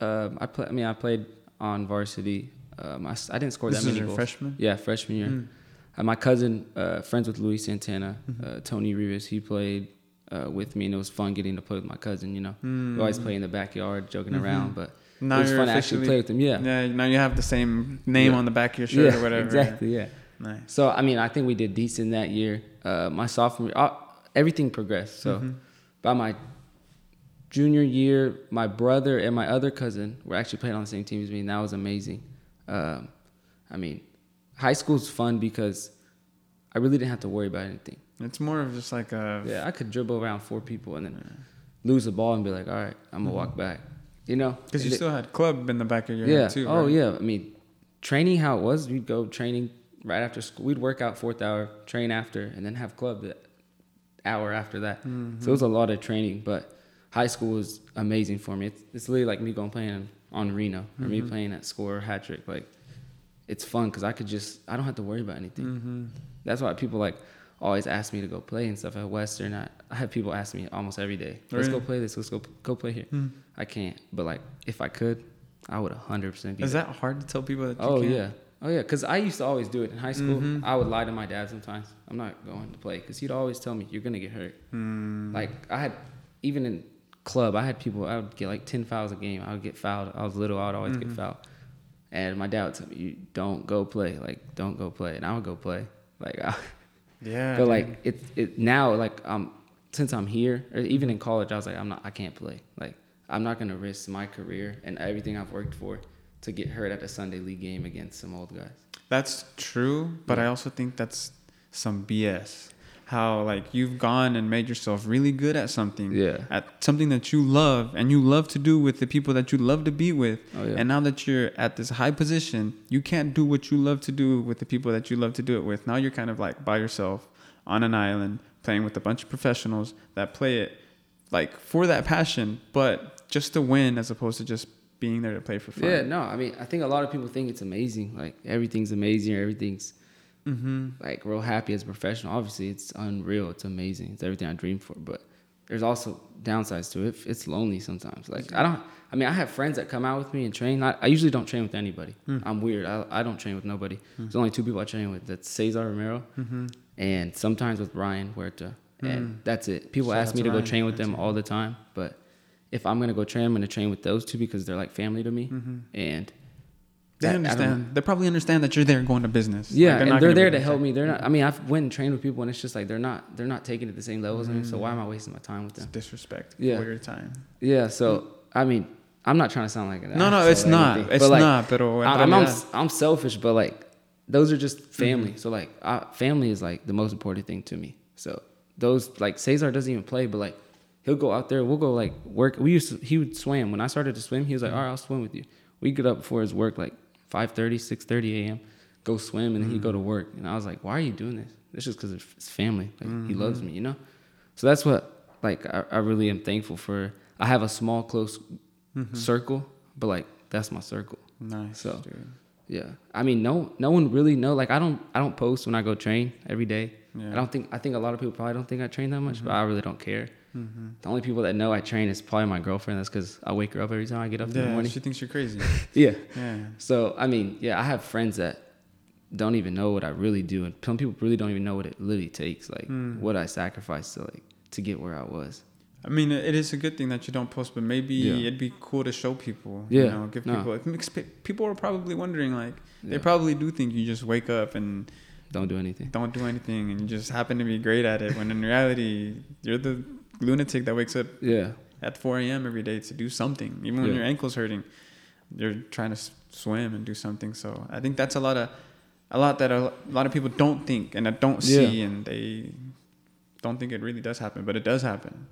um, I play. I mean, I played on varsity. Um, I, I didn't score This that many goals. freshman. Yeah, freshman year. Mm. Uh, my cousin, uh, friends with Luis Santana, Mm-hmm. uh, Tony Rivas, he played uh, with me, and it was fun getting to play with my cousin. You know, Mm. we always play in the backyard, joking Mhm. around, but Now it was you're fun to actually play with him. Yeah, Yeah. Now you have the same name Yeah. on the back of your shirt yeah, or whatever. exactly. Yeah. Nice. So I mean, I think we did decent that year. Uh, my sophomore, uh, everything progressed. So Mhm. by my junior year, my brother and my other cousin were actually playing on the same team as me, and that was amazing. Um, I mean, high school's fun because I really didn't have to worry about anything. It's more of just like a. Yeah, I could dribble around four people and then lose the ball and be like, all right, I'm gonna walk back. You know, Because you it- still had club in the back of your yeah. head too. oh right? yeah. I mean, training how it was. We'd go training right after school. We'd work out fourth hour, train after, and then have club the hour after that. So it was a lot of training. But high school was amazing for me. It's, it's literally like me going playing on Reno or me playing at score hat trick. Like it's fun because I could just I don't have to worry about anything. Mm-hmm. That's why people like always ask me to go play and stuff at Western. I, I have people ask me almost every day, let's go play this, let's go go play here. Hmm. I can't, but like if I could, I would 100% be Is there. that hard to tell people that? You Oh can't? yeah. Oh yeah, cuz I used to always do it in high school. Mhm. I would lie to my dad sometimes. I'm not going to play cuz he'd always tell me you're going to get hurt. Mm. Like I had even in club, I had people I would get like 10 fouls a game. I would get fouled. I was little, I would always Mhm. get fouled. And my dad would tell me, "You don't go play. Like don't go play." And I would go play. Like I, yeah. but like it it now like um since I'm here or even in college I was like I'm not I can't play like I'm not gonna risk my career and everything I've worked for to get hurt at a Sunday league game against some old guys. That's true, but Yeah. I also think that's some BS. How like you've gone and made yourself really good at something, Yeah. at something that you love and you love to do with the people that you love to be with. Oh yeah. And now that you're at this high position, you can't do what you love to do with the people that you love to do it with. Now you're kind of like by yourself on an island playing with a bunch of professionals that play it like for that passion, but just to win as opposed to just being there to play for fun. yeah, no, I mean, I think a lot of people think it's amazing. Like everything's amazing, everything's Mm-hmm. like real happy as a professional. Obviously, it's unreal. It's amazing. It's everything I dreamed for. But there's also downsides to it. It's lonely sometimes. Like I don't. I mean, I have friends that come out with me and train. I, I usually don't train with anybody. I'm weird. I, I don't train with nobody. There's only two people I train with. That's Cesar Romero Mm-hmm. and sometimes with Ryan Huerta. And Mm. that's it. People Shout ask me to to go train with them all the time. But if I'm gonna go train, I'm gonna train with those two because they're like family to me. Mm-hmm. And They that- understand. They probably understand that you're there going to business. Like, yeah, not and they're there to help me. They're not. I mean, I've went and trained with people, and it's just like they're not. They're not taking it the same level as me. So why am I wasting my time with It's them? disrespect Yeah. for your time. Yeah. So I mean, I'm not trying to sound like an No, no, it's not. anything, It's but, like, not. Pero I- I'm, I'm I'm selfish, but like those are just family. Mm-hmm. So like I, family is like the most important thing to me. So those like Cesar doesn't even play, but like he'll go out there. We'll go like work. We used to, he would swim when I started to swim. He was like, all right, I'll swim with you. We get up before his work like 5:30, 6:30 a.m. Go swim and then he'd go to work. And I was like, why are you doing this? It's just because it's family. Like he loves me, you know. So that's what like I, I really am thankful for. I have a small close Mm-hmm. circle, but like that's my circle. Nice. So- dude. Yeah, I mean, no, no one really know. Like, I don't, I don't post when I go train every day. Yeah. Mm-hmm. I don't think, I think a lot of people probably don't think I train that much, but I really don't care. The only people that know I train is probably my girlfriend. That's because I wake her up every time I get up in the morning. she thinks you're crazy. Yeah. Yeah. So I mean, yeah, I have friends that don't even know what I really do, and some people really don't even know what it literally takes, like Mm. what I sacrificed to like to get where I was. I mean, it is a good thing that you don't post, but maybe Yeah. it'd be cool to show people. Yeah, You know, give no. people. pe- People are probably wondering, like, they probably do think you just wake up and Don't do anything. don't do anything and you just happen to be great at it. When in reality, you're the lunatic that wakes up Yeah. at 4 a.m. every day to do something, even when Yeah. your ankle's hurting. You're trying to swim and do something. So I think that's a lot of, a lot that a lot of people don't think and that don't Yeah. see, and they don't think it really does happen, but it does happen,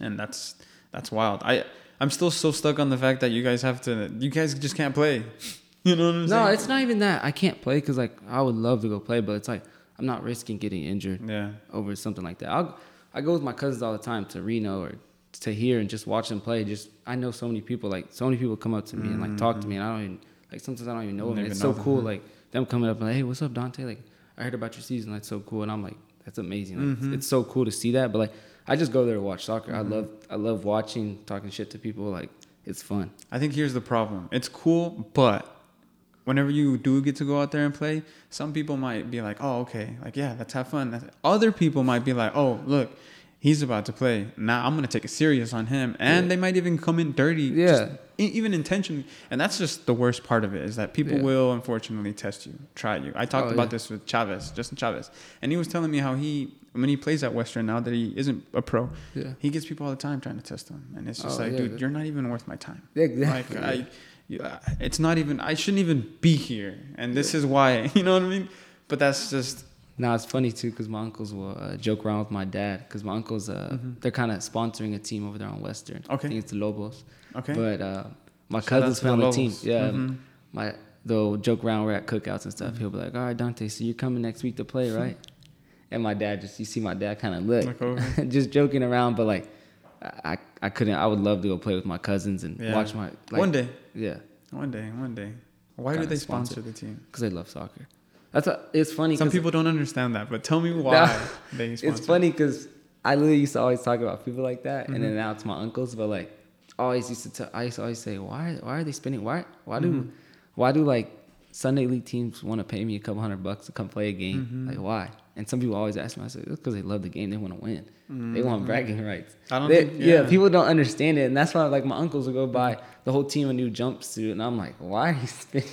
and that's that's wild. I I'm still so stuck on the fact that you guys have to, you guys just can't play. You know what I'm saying? No, it's not even that. I can't play because like I would love to go play, but it's like I'm not risking getting injured yeah. over something like that. I'll I go with my cousins all the time to Reno or to here and just watch them play. Just I know so many people like so many people come up to me and like talk to me and I don't even like sometimes I don't even know them. even It's so them, cool like them coming up and like, hey, what's up, Dante? Like I heard about your season. That's so cool. And I'm like, that's amazing. Like, Mm-hmm. It's so cool to see that. But like I just go there to watch soccer. I love I love watching, talking shit to people. Like it's fun. I think here's the problem. It's cool, but whenever you do get to go out there and play, some people might be like, "Oh, okay, like yeah, let's have fun." Other people might be like, "Oh, look, he's about to play. Now I'm gonna take it serious on him," and Yeah. they might even come in dirty, Yeah. just even intentionally. And that's just the worst part of it is that people Yeah. will unfortunately test you, try you. I talked Oh, about yeah. this with Chavez, Justin Chavez, and he was telling me how he. When he plays at Western now that he isn't a pro, Yeah. he gets people all the time trying to test him, and it's just Oh, like, dude, you're not even worth my time. Exactly. Like I, it's not even. I shouldn't even be here, and this is why. You know what I mean? But that's just. No, it's funny too because my uncles will uh, joke around with my dad because my uncles uh, they're kind of sponsoring a team over there on Western. Mm-hmm. Okay. I think it's the Lobos. Okay. But uh, my Shout cousins to the found the team. Yeah, Mhm. my they'll joke around. We're at cookouts and Mm-hmm. stuff. He'll be like, "All right, Dante, so you're coming next week to play, right?" and my dad just you see my dad kind of look, over. just joking around, but like. I, I couldn't. I would love to go play with my cousins and Yeah. watch my like, one day, Yeah, one day, one day. Why do they sponsor. the team? because they love soccer. That's a, it's funny. Some people don't understand that, but tell me why they sponsor. It's funny because I literally used to always talk about people like that, and Mm-hmm. then now it's my uncles. But like, I always used to tell, I used to always say, why, why are they spending? Why, why do, Mm-hmm. why do like Sunday league teams want to pay me a couple hundred bucks to come play a game? Mm-hmm. Like why? And some people always ask me, I say, it's because they love the game. They want to win. They want bragging rights. Mm-hmm. I don't They- think- yeah. yeah. people don't understand it, and that's why like my uncles will go buy the whole team a new jumpsuit, and I'm like, why are you spending?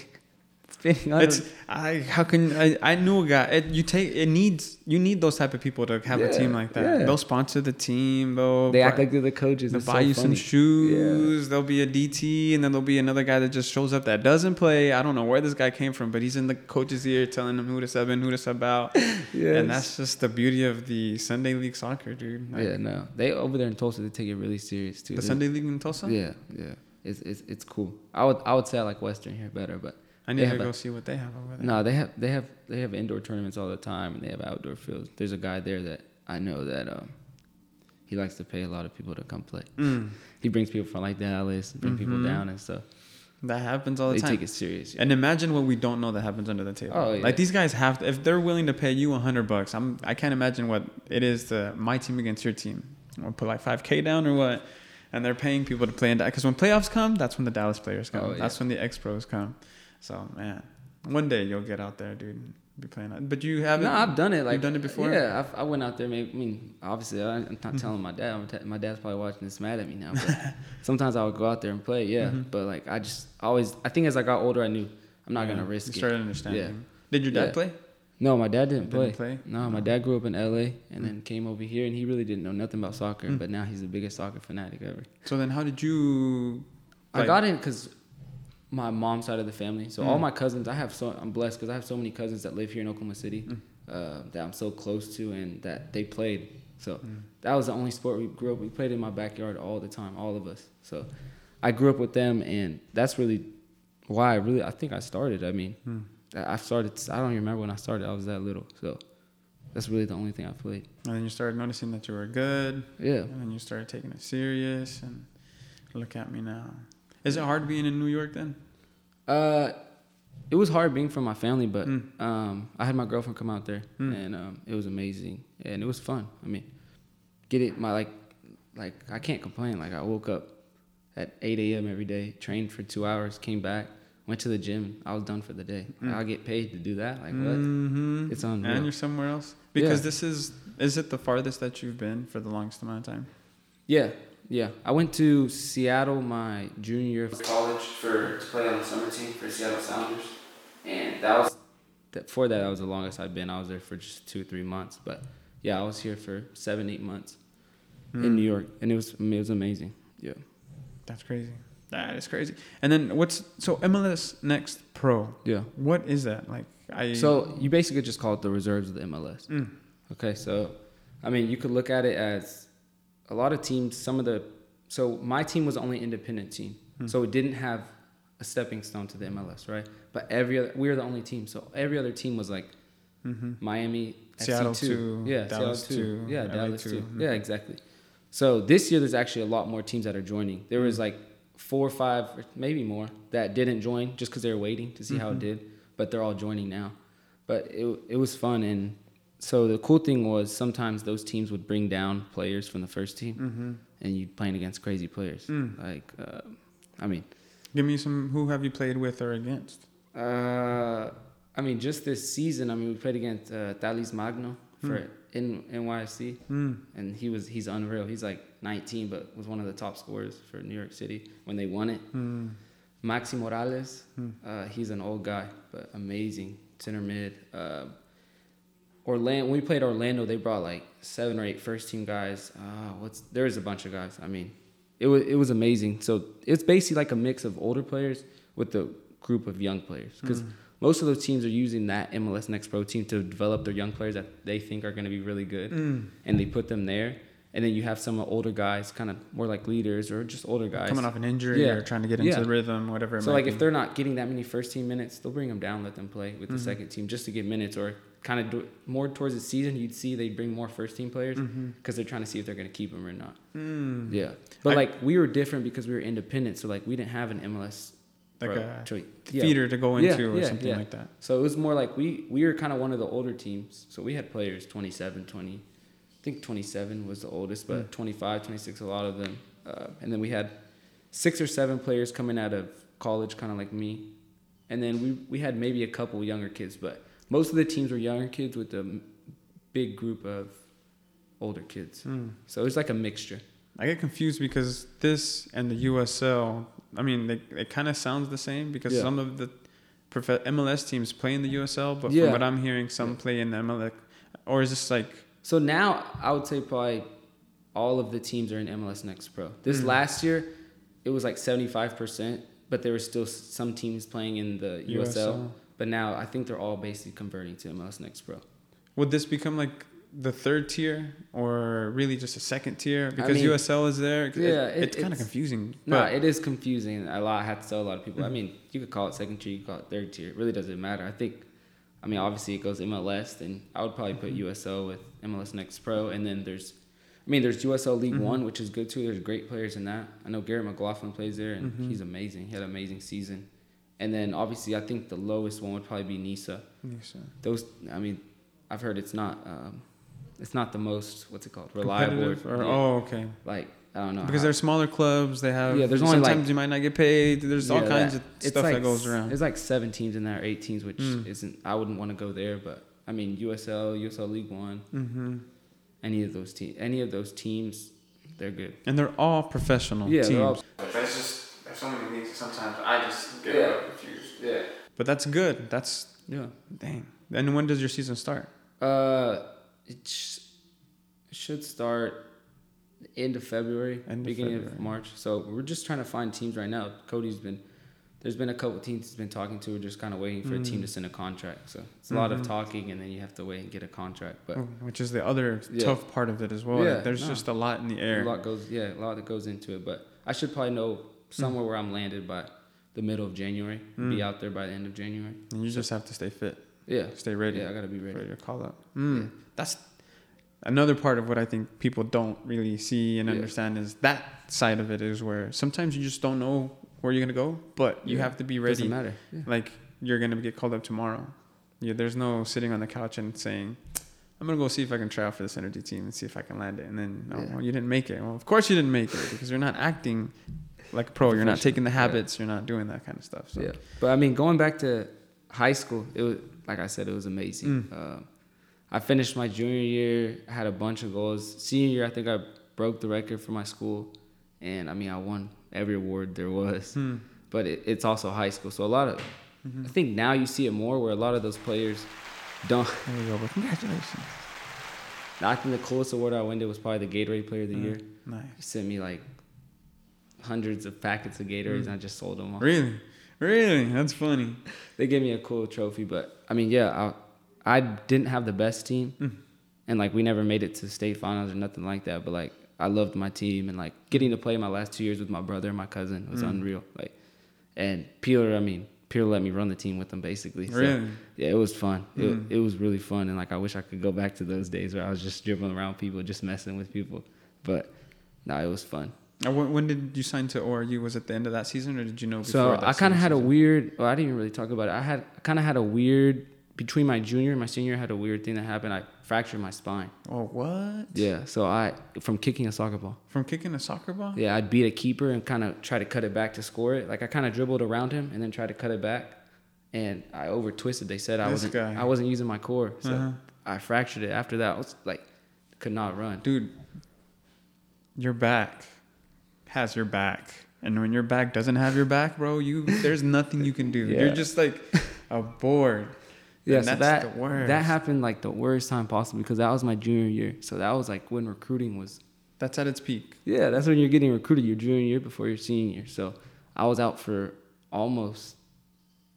Spinning on It's. I how can I, I knew a guy it, you take it needs you need those type of people to have a team like that yeah. they'll sponsor the team they'll They act buy- like they're the coaches. they'll It's buy so you some funny. shoes there'll be a DT and then there'll be another guy that just shows up that doesn't play I don't know where this guy came from but he's in the coach's ear telling him who to sub in who to sub out Yes. and that's just the beauty of the Sunday League soccer dude Like, yeah, no. They over there in Tulsa, they take it really serious too. the Sunday League in Tulsa Yeah, yeah. It's, it's it's cool. I would I would say I like Western here better, but I They need to go a- see what they have over there no, they have they have they have indoor tournaments all the time, and they have outdoor fields. There's a guy there that I know that um, he likes to pay a lot of people to come play. Mm, He brings people from like Dallas, bring people Mhm. down and stuff. that happens all the They time take it serious. yeah. And imagine what we don't know that happens under the table. Oh, yeah. Like these guys have to, if they're willing to pay you a hundred bucks, I'm I can't imagine what it is to my team against your team. I'll put like five k down or what, and they're paying people to play in that because when playoffs come, that's when the Dallas players come. Oh, yeah. That's when the ex pros come. So man, one day you'll get out there, dude. Be playing that. But you haven't. No, I've done it. Like done it before? Yeah, I've, I went out there. Maybe I mean, obviously, I, I'm not telling my dad. I'm t- my dad's probably watching this, mad at me now. But sometimes I would go out there and play. Yeah, Mhm. but like I just always. I think as I got older, I knew I'm not Yeah, gonna risk you it. started understanding. Yeah. Did your dad Yeah. play? No, my dad didn't, Didn't play. play? No, my dad grew up in L.A. and then came over here, and he really didn't know nothing about soccer. Mm. But now he's the biggest soccer fanatic ever. So then, how did you? I got in because my mom's side of the family. So all Mm. my cousins, I have so I'm blessed because I have so many cousins that live here in Oklahoma City Mm. uh, that I'm so close to and that they played. So Mm. that was the only sport we grew up. We played in my backyard all the time, all of us. So I grew up with them, and that's really why I really I think I started. I mean. I I started. I don't even remember when I started. I was that little, so that's really the only thing I played. And then you started noticing that you were good. Yeah. And then you started taking it serious, and look at me now. Is it hard being in New York then? Uh, it was hard being from my family, but Mm. um, I had my girlfriend come out there, Mm. and um, it was amazing, and it was fun. I mean, get it, my like, like I can't complain. Like I woke up at 8 a.m. every day, trained for two hours, came back, went to the gym. I was done for the day. Mm. I get paid to do that. Like what? Mm-hmm. It's unreal. And you're somewhere else because Yeah. this is is it the farthest that you've been for the longest amount of time? Yeah, yeah. I went to Seattle my junior year of college for to play on the summer team for Seattle Sounders, and that was that, for that that was the longest I've been. I was there for just two three months, but yeah, I was here for seven eight months Mm. in New York, and it was it was amazing. Yeah. That's crazy. That is crazy. And then what's so MLS Next Pro? Yeah. What is that like? I So you basically just call it the reserves of the MLS. Mm. Okay, so I mean, you could look at it as a lot of teams. Some of the so my team was the only independent team, Hmm. so it didn't have a stepping stone to the MLS, right? But every other we were the only team, so every other team was like Mm-hmm. Miami, Seattle FC2. two, yeah, Dallas Seattle two, yeah, LA Dallas two. two, Mhm. yeah, exactly. So this year, there's actually a lot more teams that are joining. There Hmm. was like four or five, or maybe more, that didn't join just because they were waiting to see how it Mhm. did. But they're all joining now. But it it was fun, and so the cool thing was sometimes those teams would bring down players from the first team, Mm-hmm. and you'd playing against crazy players. Mm. Like, uh, I mean, Give me some. Who have you played with or against? uh, I mean, just this season, I mean, we played against uh, Talles Magno for in NYC, Mm. and he was he's unreal. He's like 19, but was one of the top scorers for New York City when they won it. Mm. Maxi Moralez, Hmm. uh, he's an old guy, but amazing center mid. Orlando, when we played Orlando, they brought like seven or eight first team guys. Uh, what's there was a bunch of guys. I mean, it was it was amazing. So it's basically like a mix of older players with a group of young players because. Most of those teams are using that MLS Next Pro team to develop their young players that they think are going to be really good Mm. and they put them there. And then you have some older guys, kind of more like leaders or just older guys. Coming off an injury Yeah. or trying to get into Yeah. the rhythm, whatever. It So like be. if they're not getting that many first team minutes, they'll bring them down, let them play with the Mhm. second team just to get minutes, or kind of do more towards the season. You'd see they bring more first team players because they're trying to see if they're going to keep them or not. Mm. Yeah, but I- like we were different because we were independent, so like we didn't have an MLS like pro a yeah. feeder to go Yeah, into or yeah, something yeah. like that. So it was more like we we were kind of one of the older teams. So we had players 27, 20. I think 27 was the oldest, but Mm. 25, 26, a lot of them. Uh, and then we had six or seven players coming out of college, kind of like me. And then we, we had maybe a couple younger kids, but most of the teams were younger kids with a big group of older kids. Mm. So it was like a mixture. I get confused because this and the USL, I mean, they, it kind of sounds the same because Yeah. some of the prof- MLS teams play in the USL, but Yeah. from what I'm hearing, some play in MLS. Or is this like So now I would say probably all of the teams are in MLS Next Pro. This Mm. last year, it was like 75%, but there were still some teams playing in the USL. USL? But now I think they're all basically converting to MLS Next Pro. would this become like the third tier or really just a second tier because mean, USL is there? Yeah, it, it- it's kind of confusing. No, it is confusing. A lot. I had to tell a lot of people. I Mhm. mean, you could call it second tier, you could call it third tier. It really doesn't matter. I think, I mean, obviously it goes MLS. Then I would probably put Mhm. USL with MLS Next Pro, and then there's, I mean, there's USL League Mhm. One, which is good too. There's great players in that. I know Garrett McLaughlin plays there, and Mhm. he's amazing. He had an amazing season. And then obviously, I think the lowest one would probably be NISA. NISA. Those, I mean, I've heard it's not, um, it's not the most what's it called, reliable. Competitive or, yeah, oh, okay. like I don't know Because how- they're smaller clubs. They have Yeah, there's only, like- sometimes you might not get paid. There's all kinds that- of it's stuff like, that goes around. There's like seven teams in there, or eight teams, which Mm. isn't. I wouldn't want to go there, but I mean USL, USL League One, hmm any of those teams, any of those teams, they're good. And they're all professional Yeah, teams. they're all- That's just there's so many things. Sometimes I just get Yeah. confused. Yeah, But that's good. That's yeah. dang. And when does your season start? Uh, it, sh- should start end of February, End of beginning of February. March. So we're just trying to find teams right now. Cody's been. There's been a couple teams he's been talking to. We're just kind of waiting for a team Mm. to send a contract. So it's a lot of Mhm. talking, and then you have to wait and get a contract. But Oh, Which is the other Yeah. tough part of it as well. Yeah, there's no. just a lot in the air. A lot goes, yeah, a lot that goes into it. But I should probably know somewhere where I'm landed by the middle of January. Mm. Be out there by the end of January. And you just have to stay fit, Yeah, stay ready, yeah, I gotta be ready ready. to call up. Mm. That's another part of what I think people don't really see and Yeah. understand is that side of it is where sometimes you just don't know where you're gonna go, but you Yeah. have to be ready. Doesn't matter. Like you're gonna get called up tomorrow. Yeah, there's no sitting on the couch and saying, "I'm gonna go see if I can try out for this energy team and see if I can land it." And then, no, Yeah. well, you didn't make it. Well, of course you didn't make it because you're not acting like a pro. You're not taking the Professional, yeah. habits. You're not doing that kind of stuff. So. Yeah, but I mean, going back to high school, it was like I said, it was amazing. Mm. Uh, I finished my junior year, had a bunch of goals. Senior year, I think I broke the record for my school, and I mean, I won every award there was. Hmm. But it, it's also high school, so a lot of, Mhm. I think now you see it more where a lot of those players don't. There we go. But congratulations. I think the coolest award I won was probably the Gatorade Player of the Mm. Year. Nice. He sent me like hundreds of packets of Gatorades, Mm. and I just sold them all. Really, really, that's funny. they gave me a cool trophy, but I mean, yeah, I, I didn't have the best team, Mm. and like we never made it to state finals or nothing like that. But like I loved my team, and like getting to play my last two years with my brother and my cousin was Mm. unreal. Like, and Peeler, I mean, Peeler let me run the team with them basically. So, Really? Yeah, it was fun. Mm. It, it was really fun, and like I wish I could go back to those days where I was just dribbling around people, just messing with people. But no, it was fun. When, when did you sign to ORU? Was it the end of that season, or did you know? Before So I kind of season had a weird. Well, I didn't even really talk about it. I had kind of had a weird between my junior and my senior. I had a weird thing that happened. I fractured my spine. Oh, what? Yeah. So I from kicking a soccer ball. From kicking a soccer ball? Yeah, I'd beat a keeper and kind of try to cut it back to score it. Like I kind of dribbled around him and then tried to cut it back, and I over twisted. They said I This wasn't. guy. I wasn't using my core, so Uh-huh. I fractured it. After that, I was like, could not run. Dude, your back has your back. And when your back doesn't have your back, bro, you there's nothing you can do. You're just like a board. Yeah, so that's that the worst. that happened like the worst time possible because that was my junior year. So that was like when recruiting was That's at its peak. Yeah, that's when you're getting recruited your junior year before your senior year. So I was out for almost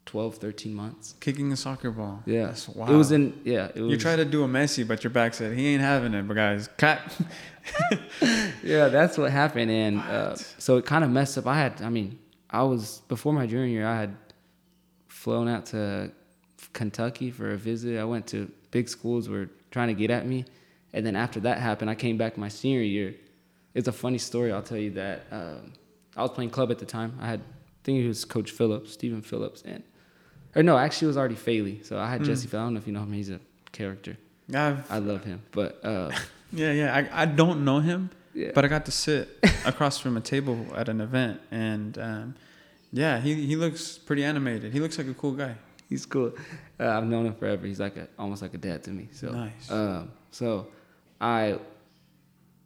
12, 13 months. Kicking a soccer ball. Yeah. That's wow. It was in, yeah. It was, you try to do a Messi, but your back said he ain't having it. But guys, cut. Yeah, that's what happened. And uh, so it kind of messed up. I had, I mean, I was, before my junior year, I had flown out to Kentucky for a visit. I went to big schools were trying to get at me. And then after that happened, I came back my senior year. It's a funny story. I'll tell you that. Um, I was playing club at the time. I had, I think it was Coach Phillips, Stephen Phillips, and or no, actually it was already Faley. So I had Mm. Jesse. Phil- I don't know if you know him. He's a character. I've, I love him, but uh, yeah, yeah. I, I don't know him, yeah. but I got to sit across from a table at an event, and um, yeah, he he looks pretty animated. He looks like a cool guy. He's cool. Uh, I've known him forever. He's like a, almost like a dad to me. So Nice. Um, so I,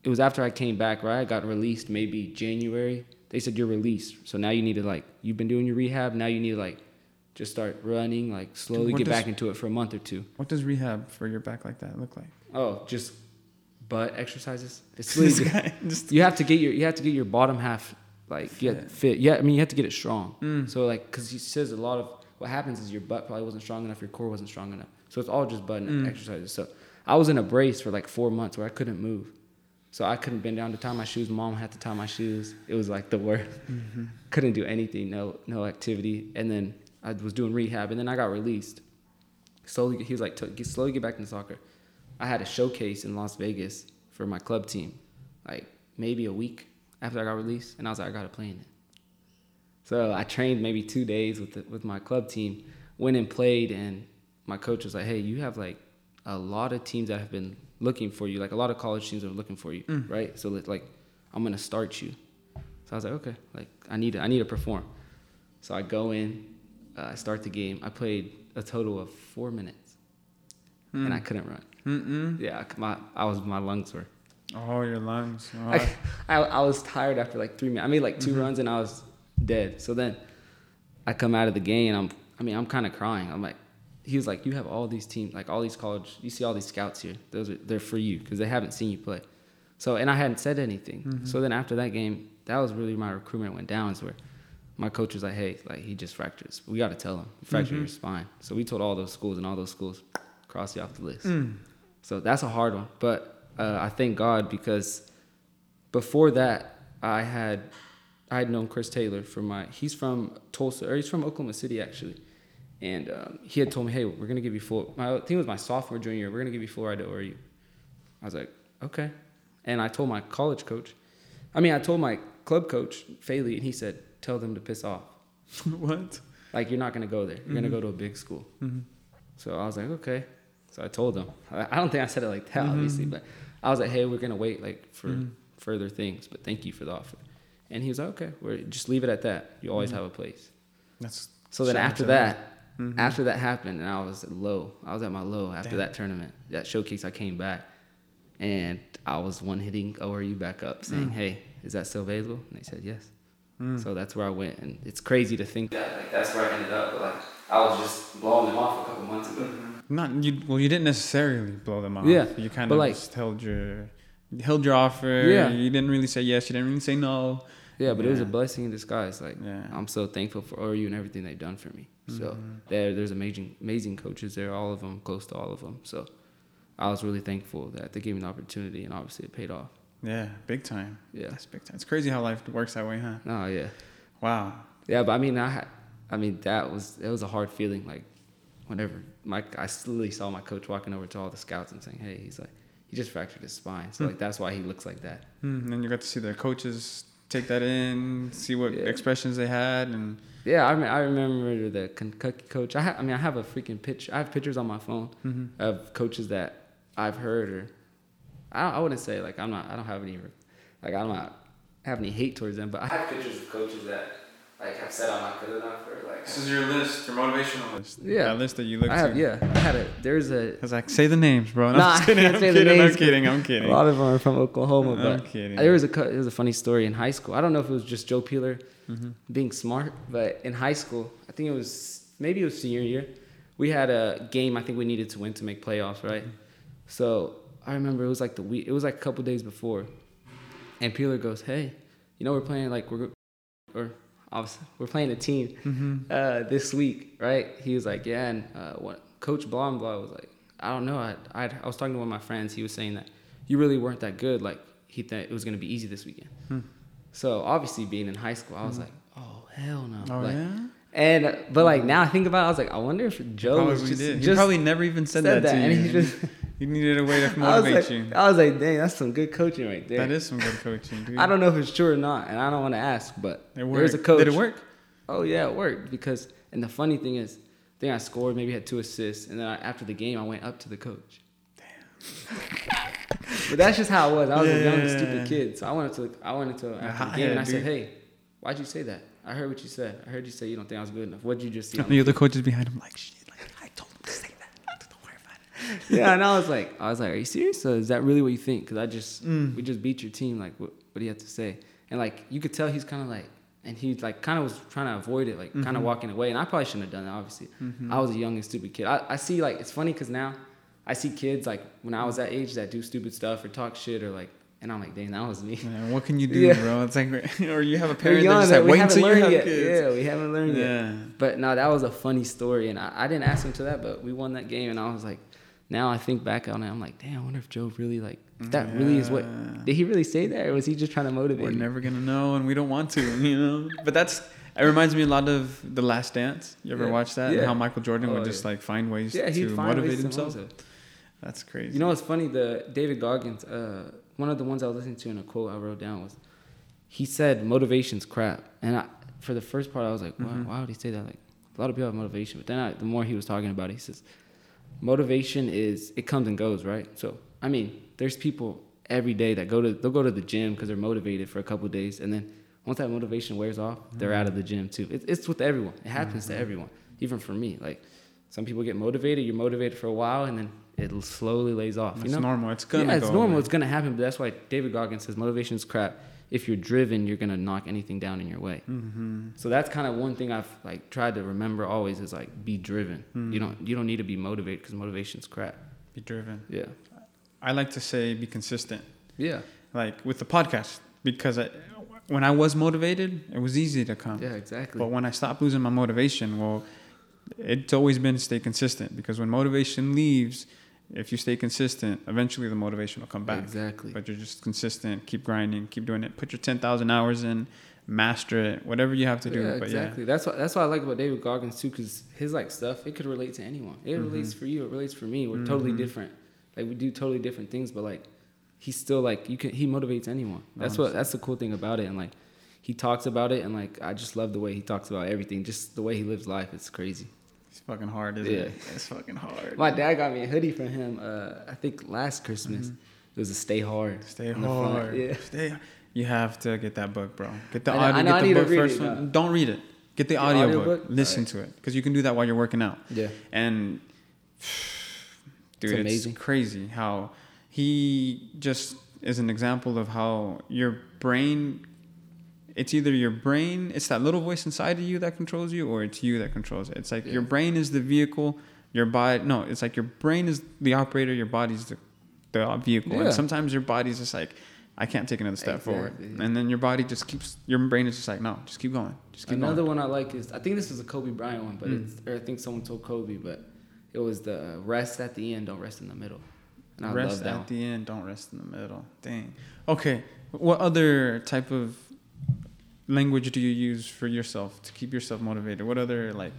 it was after I came back, right? I got released maybe January. They said you're released, so now you need to like you've been doing your rehab. Now you need to like just start running, like slowly what get does- back into it for a month or two. What does rehab for your back like that look like? Oh, just butt exercises. It's really guy just you have to get your you have to get your bottom half like you have fit. Yeah, I mean you have to get it strong. Mm. So like because he says a lot of what happens is your butt probably wasn't strong enough, your core wasn't strong enough. So it's all just butt Mm. exercises. So I was in a brace for like four months where I couldn't move. So I couldn't bend down to tie my shoes. Mom had to tie my shoes. It was like the worst. Mm-hmm. Couldn't do anything. No no activity. And then I was doing rehab, and then I got released. Slowly, he was like, "Get- slowly get back into soccer. I had a showcase in Las Vegas for my club team, like maybe a week after I got released, and I was like, I gotta play in it. So I trained maybe two days with the, with my club team, went and played, and my coach was like, Hey, you have like a lot of teams that have been looking for you, like a lot of college teams are looking for you, Mm. right? So like, I'm gonna start you. So I was like, okay, like I need to, I need to perform. So I go in, uh, I start the game. I played a total of four minutes, and I couldn't run. Mm-mm. Yeah, my I was my lungs were. Oh, your lungs. Oh, I, I, I was tired after like three minutes. I made like 2 mm-hmm. runs and I was dead. So then I come out of the game and I'm I mean I'm kind of crying. I'm like he was like you have all these teams like all these college you see all these scouts here. Those are they're for you because they haven't seen you play. So and I hadn't said anything. Mm-hmm. So then after that game, that was really my recruitment went down. Is where my coach was like, hey, like he just fractured. his- We got to tell him you fractured mm-hmm. your spine. So we told all those schools and all those schools cross you off the list. Mm. So that's a hard one. But uh, I thank God because before that, I had I had known Chris Taylor from my. He's from Tulsa, or he's from Oklahoma City actually, and um, he had told me, "Hey, we're gonna give you full." My, I think it was my sophomore junior. year, We're gonna give you full ride to ORU. I was like, okay, and I told my college coach. I mean, I told my club coach Faley, and he said, "Tell them to piss off. what? Like you're not gonna go there. You're gonna go to a big school." Mhm. So I was like, okay. So I told them. I I don't think I said it like that, obviously, but I was like, hey, we're gonna wait like for Mhm. further things, but thank you for the offer. And he was like, okay, we're just leave it at that. You always Mhm. have a place. That's So then after to that, Mhm. after that happened, and I was low. I was at my low after Damn. that tournament, that showcase. I came back, and I was one hitting ORU back up, saying, Mm. hey, is that still available? And they said yes. Mm. So that's where I went, and it's crazy to think that like that's where I ended up. But like I was just blowing them off a couple months ago. Not you. Well, you didn't necessarily blow them off. Yeah, you kind of like- just held your held your offer. Yeah. you didn't really say yes. You didn't really say no. Yeah, but it was a blessing in disguise. Like Yeah. I'm so thankful for ORU and everything they've done for me. So Mhm. there, there's amazing, amazing coaches there. All of them, close to all of them. So I was really thankful that they gave me the opportunity, and obviously it paid off. Yeah, big time. Yeah. That's big time. It's crazy how life works that way, huh? Oh yeah. Wow. Yeah, but I mean, I, I mean that was it was a hard feeling. Like whenever my I literally saw my coach walking over to all the scouts and saying, "Hey," he's like, he just fractured his spine, so Hmm. like that's why he looks like that. Mm, and you got to see the coaches take that in, see what Yeah. expressions they had, and Yeah, I, rem- I remember the Kentucky coach. I, ha- I mean, I have a freaking picture. I have pictures on my phone Mhm. of coaches that I've heard, or I, I wouldn't say like I'm not. I don't have any, like I'm not have any hate towards them, but I have pictures of coaches that like have said I'm not good enough, or like this is your list, your motivational list. Yeah. that list that you look I have. to. Yeah, I had it. There's a. Cause like say the names, bro. No, Nah, I'm just kidding. can't I'm say the kidding. names, I'm kidding. I'm kidding. A lot of them are from Oklahoma, I'm but kidding. there was a there was a funny story in high school. I don't know if it was just Joe Peeler Mhm. being smart, but in high school, I think it was maybe it was senior year. We had a game I think we needed to win to make playoffs, right? So I remember it was like the week. It was like a couple days before, and Peeler goes, "Hey, you know we're playing like we're or obviously we're playing a team Mhm. uh, this week, right?" He was like, "Yeah," and uh, what Coach blah and blah was like, "I don't know. I I I was talking to one of my friends. He was saying that you really weren't that good. Like he thought it was gonna be easy this weekend." Hmm. So obviously, being in high school, I was like, "Oh hell no!" Oh like, yeah. And but like now I think about it, I was like, I wonder if Joe Probably just, just probably never even said, said that, that, to and you. he just you needed a way to I motivate like, you. I was like, dang, that's some good coaching right there. That is some good coaching, dude. I don't know if it's true or not, and I don't want to ask, but there's a coach. Did it work? Oh yeah, it worked because and the funny thing is, I think I scored, maybe had two assists, and then I, after the game, I went up to the coach. Damn. but that's just how it was. I was a young, Yeah. stupid kid, so I went to I went to after the game and I head, said, "Hey, why'd you say that? I heard what you said. I heard you say you don't think I was good enough. What'd you just see?" The other coaches behind him like shit. Like I told him to say that. Don't worry about it. yeah, and I was like, I was like, are you serious? So is that really what you think? Because I just Mm. we just beat your team. Like, what, what do you have to say? And like, you could tell he's kind of like and he like kind of was trying to avoid it, like kind Mm-hmm. of walking away. And I probably shouldn't have done that. Obviously, I was a young and stupid kid. I, I see like it's funny because now I see kids like when I was that age that do stupid stuff or talk shit or like, and I'm like, dang, that was me. Man, what can you do, Yeah. bro? It's like, or you have a parent young, that's like, wait until you have yet. kids. Yeah, we haven't learned yet. Yeah. But no, that was a funny story, and I, I didn't ask him to that, but we won that game, and I was like, now I think back on it, I'm like, damn, I wonder if Joe really like, that really is what, did he really say that, or was he just trying to motivate We're me? never gonna know, and we don't want to, you know. But that's it. Reminds me a lot of The Last Dance. You ever Yeah. watch that? And Yeah. how Michael Jordan Oh, would just yeah. like find ways yeah, to find motivate ways to himself. motivate. That's crazy. You know what's funny? The David Goggins, uh, one of the ones I was listening to in a quote I wrote down was, he said motivation's crap, and I, for the first part I was like, why, Mhm. why would he say that? Like a lot of people have motivation, but then I, the more he was talking about it, he says, motivation is it comes and goes, right? So I mean, there's people every day that go to they'll go to the gym because they're motivated for a couple of days, and then once that motivation wears off, they're out of the gym too. It, it's with everyone. It happens to mm-hmm. everyone, even for me. Like some people get motivated, you're motivated for a while, and then it slowly lays off. it's you know, normal. It's gonna yeah, it's normal. away. It's gonna happen, but that's why David Goggins says motivation is crap. If you're driven, you're gonna knock anything down in your way. Mm-hmm. So that's kind of one thing I've like tried to remember always is like be driven. Hmm. You don't you don't need to be motivated because motivation's crap. Be driven. Yeah. I like to say be consistent. Yeah. Like with the podcast, because I, when I was motivated, it was easy to come. Yeah. Exactly. But when I stopped losing my motivation, well, it's always been stay consistent because when motivation leaves, if you stay consistent, eventually the motivation will come back. Exactly. But you're just consistent, keep grinding, keep doing it. Put your 10,000 hours in, master it, whatever you have to do. yeah, exactly. That's what that's what I like about David Goggins too, because his like stuff it could relate to anyone. It Mm-hmm. relates for you. It relates for me. We're totally different. Like we do totally different things, but like he's still like you can. He motivates anyone. That's what. That's the cool thing about it. And like he talks about it, and like I just love the way he talks about everything. Just the way he lives life. It's crazy. It's fucking hard, isn't Yeah. it? It's fucking hard. My dad got me a hoodie from him. Uh, I think last Christmas. It was a Stay Hard. Mm-hmm. Stay on the front. hard. Yeah. Stay. You have to get that book, bro. Get the I audio. I know get the book first it, one. no. Don't read it. Get the, The audio, audiobook? book. Listen Alright. to it because you can do that while you're working out. Yeah. And dude, it's, amazing. crazy how he just is an example of how your brain. It's either your brain, it's that little voice inside of you that controls you, or it's you that controls it. It's like your brain is the vehicle, your body. No, it's like your brain is the operator, your body's the the vehicle, Yeah. and sometimes your body's just like, I can't take another step forward, and then your body just keeps. Your brain is just like, no, just keep going, just keep Another going. one I like is I think this was a Kobe Bryant one, but Mm. it's, or I think someone told Kobe, but it was the rest at the end, don't rest in the middle. Rest love that. at one. the end, don't rest in the middle. Dang. Okay, what other type of language do you use for yourself to keep yourself motivated? What other like?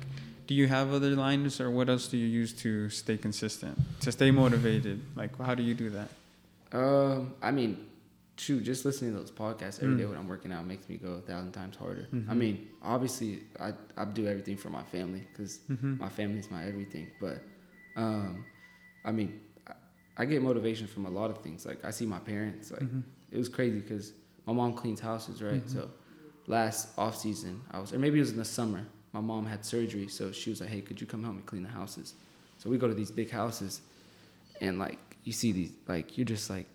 Do you have other lines, or what else do you use to stay consistent, to stay motivated? Like, how do you do that? Um, I mean, shoot, just listening to those podcasts every day Mm. when I'm working out makes me go a thousand times harder. I Mhm. mean, obviously, I I do everything for my family because Mhm. my is my everything. But, um, I mean, I, I get motivation from a lot of things. Like I see my parents. Like Mhm. it was crazy because my mom cleans houses, right? Mhm. So last off season, I was, or maybe it was in the summer. My mom had surgery, so she was like, "Hey, could you come help me clean the houses?" So we go to these big houses, and like you see these, like you're just like,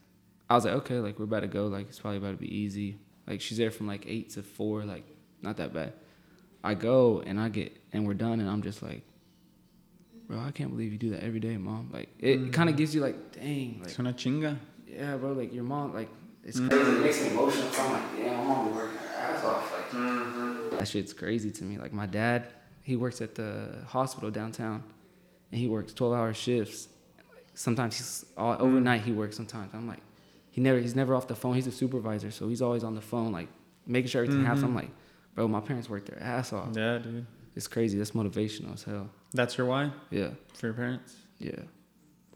I was like, okay, like we're about to go, like it's probably about to be easy. Like she's there from like eight to four, like not that bad. I go and I get and we're done, and I'm just like, bro, I can't believe you do that every day, mom. Like it kind of gives you like, dang, like Es una chinga. yeah, bro, like your mom, like it's Mm. crazy. It makes me emotional. I'm like, yeah, my mom working her ass off. Like that shit's crazy to me. Like my dad, he works at the hospital downtown, and he works 12 hour shifts. Sometimes he's all, overnight. He works sometimes. I'm like, he never, he's never off the phone. He's a supervisor, so he's always on the phone, like making sure everything happens. Mhm. I'm like, bro, my parents work their ass off. Yeah, dude. It's crazy. That's motivational as hell. That's your why Yeah, for your parents yeah,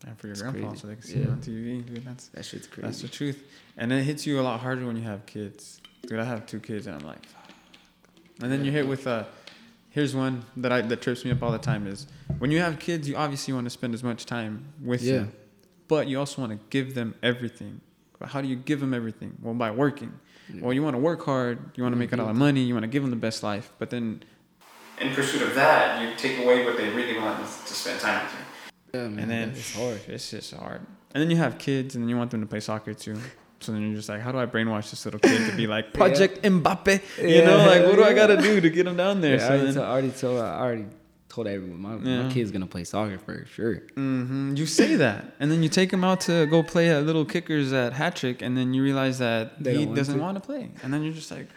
and for your It's grandpa, crazy. so they can see Yeah. you on TV, dude. That's that shit's crazy. That's the truth. And it hits you a lot harder when you have kids. Dude, I have two kids and I'm like. And then you're hit with uh here's one that I that trips me up all the time is when you have kids, you obviously want to spend as much time with Yeah. them. But you also want to give them everything. But how do you give them everything? Well, by working. Yeah. Well, you want to work hard, you want to make a lot of Mhm. money, you want to give them the best life, but then in pursuit of that, you take away what they really want to spend time with you. yeah, man, And then it's hard. It's just hard. And then you have kids, and then you want them to play soccer too. So then you're just like, how do I brainwash this little kid to be like Project yeah. Mbappe? You know, like what do I gotta do to get him down there? Yeah, so I, already then, told, I already told I already told everyone my, yeah. my kid's gonna play soccer for sure. Mm-hmm. You say that, and then you take him out to go play at little kickers at Hattrick, and then you realize that they he doesn't want to play, and then you're just like.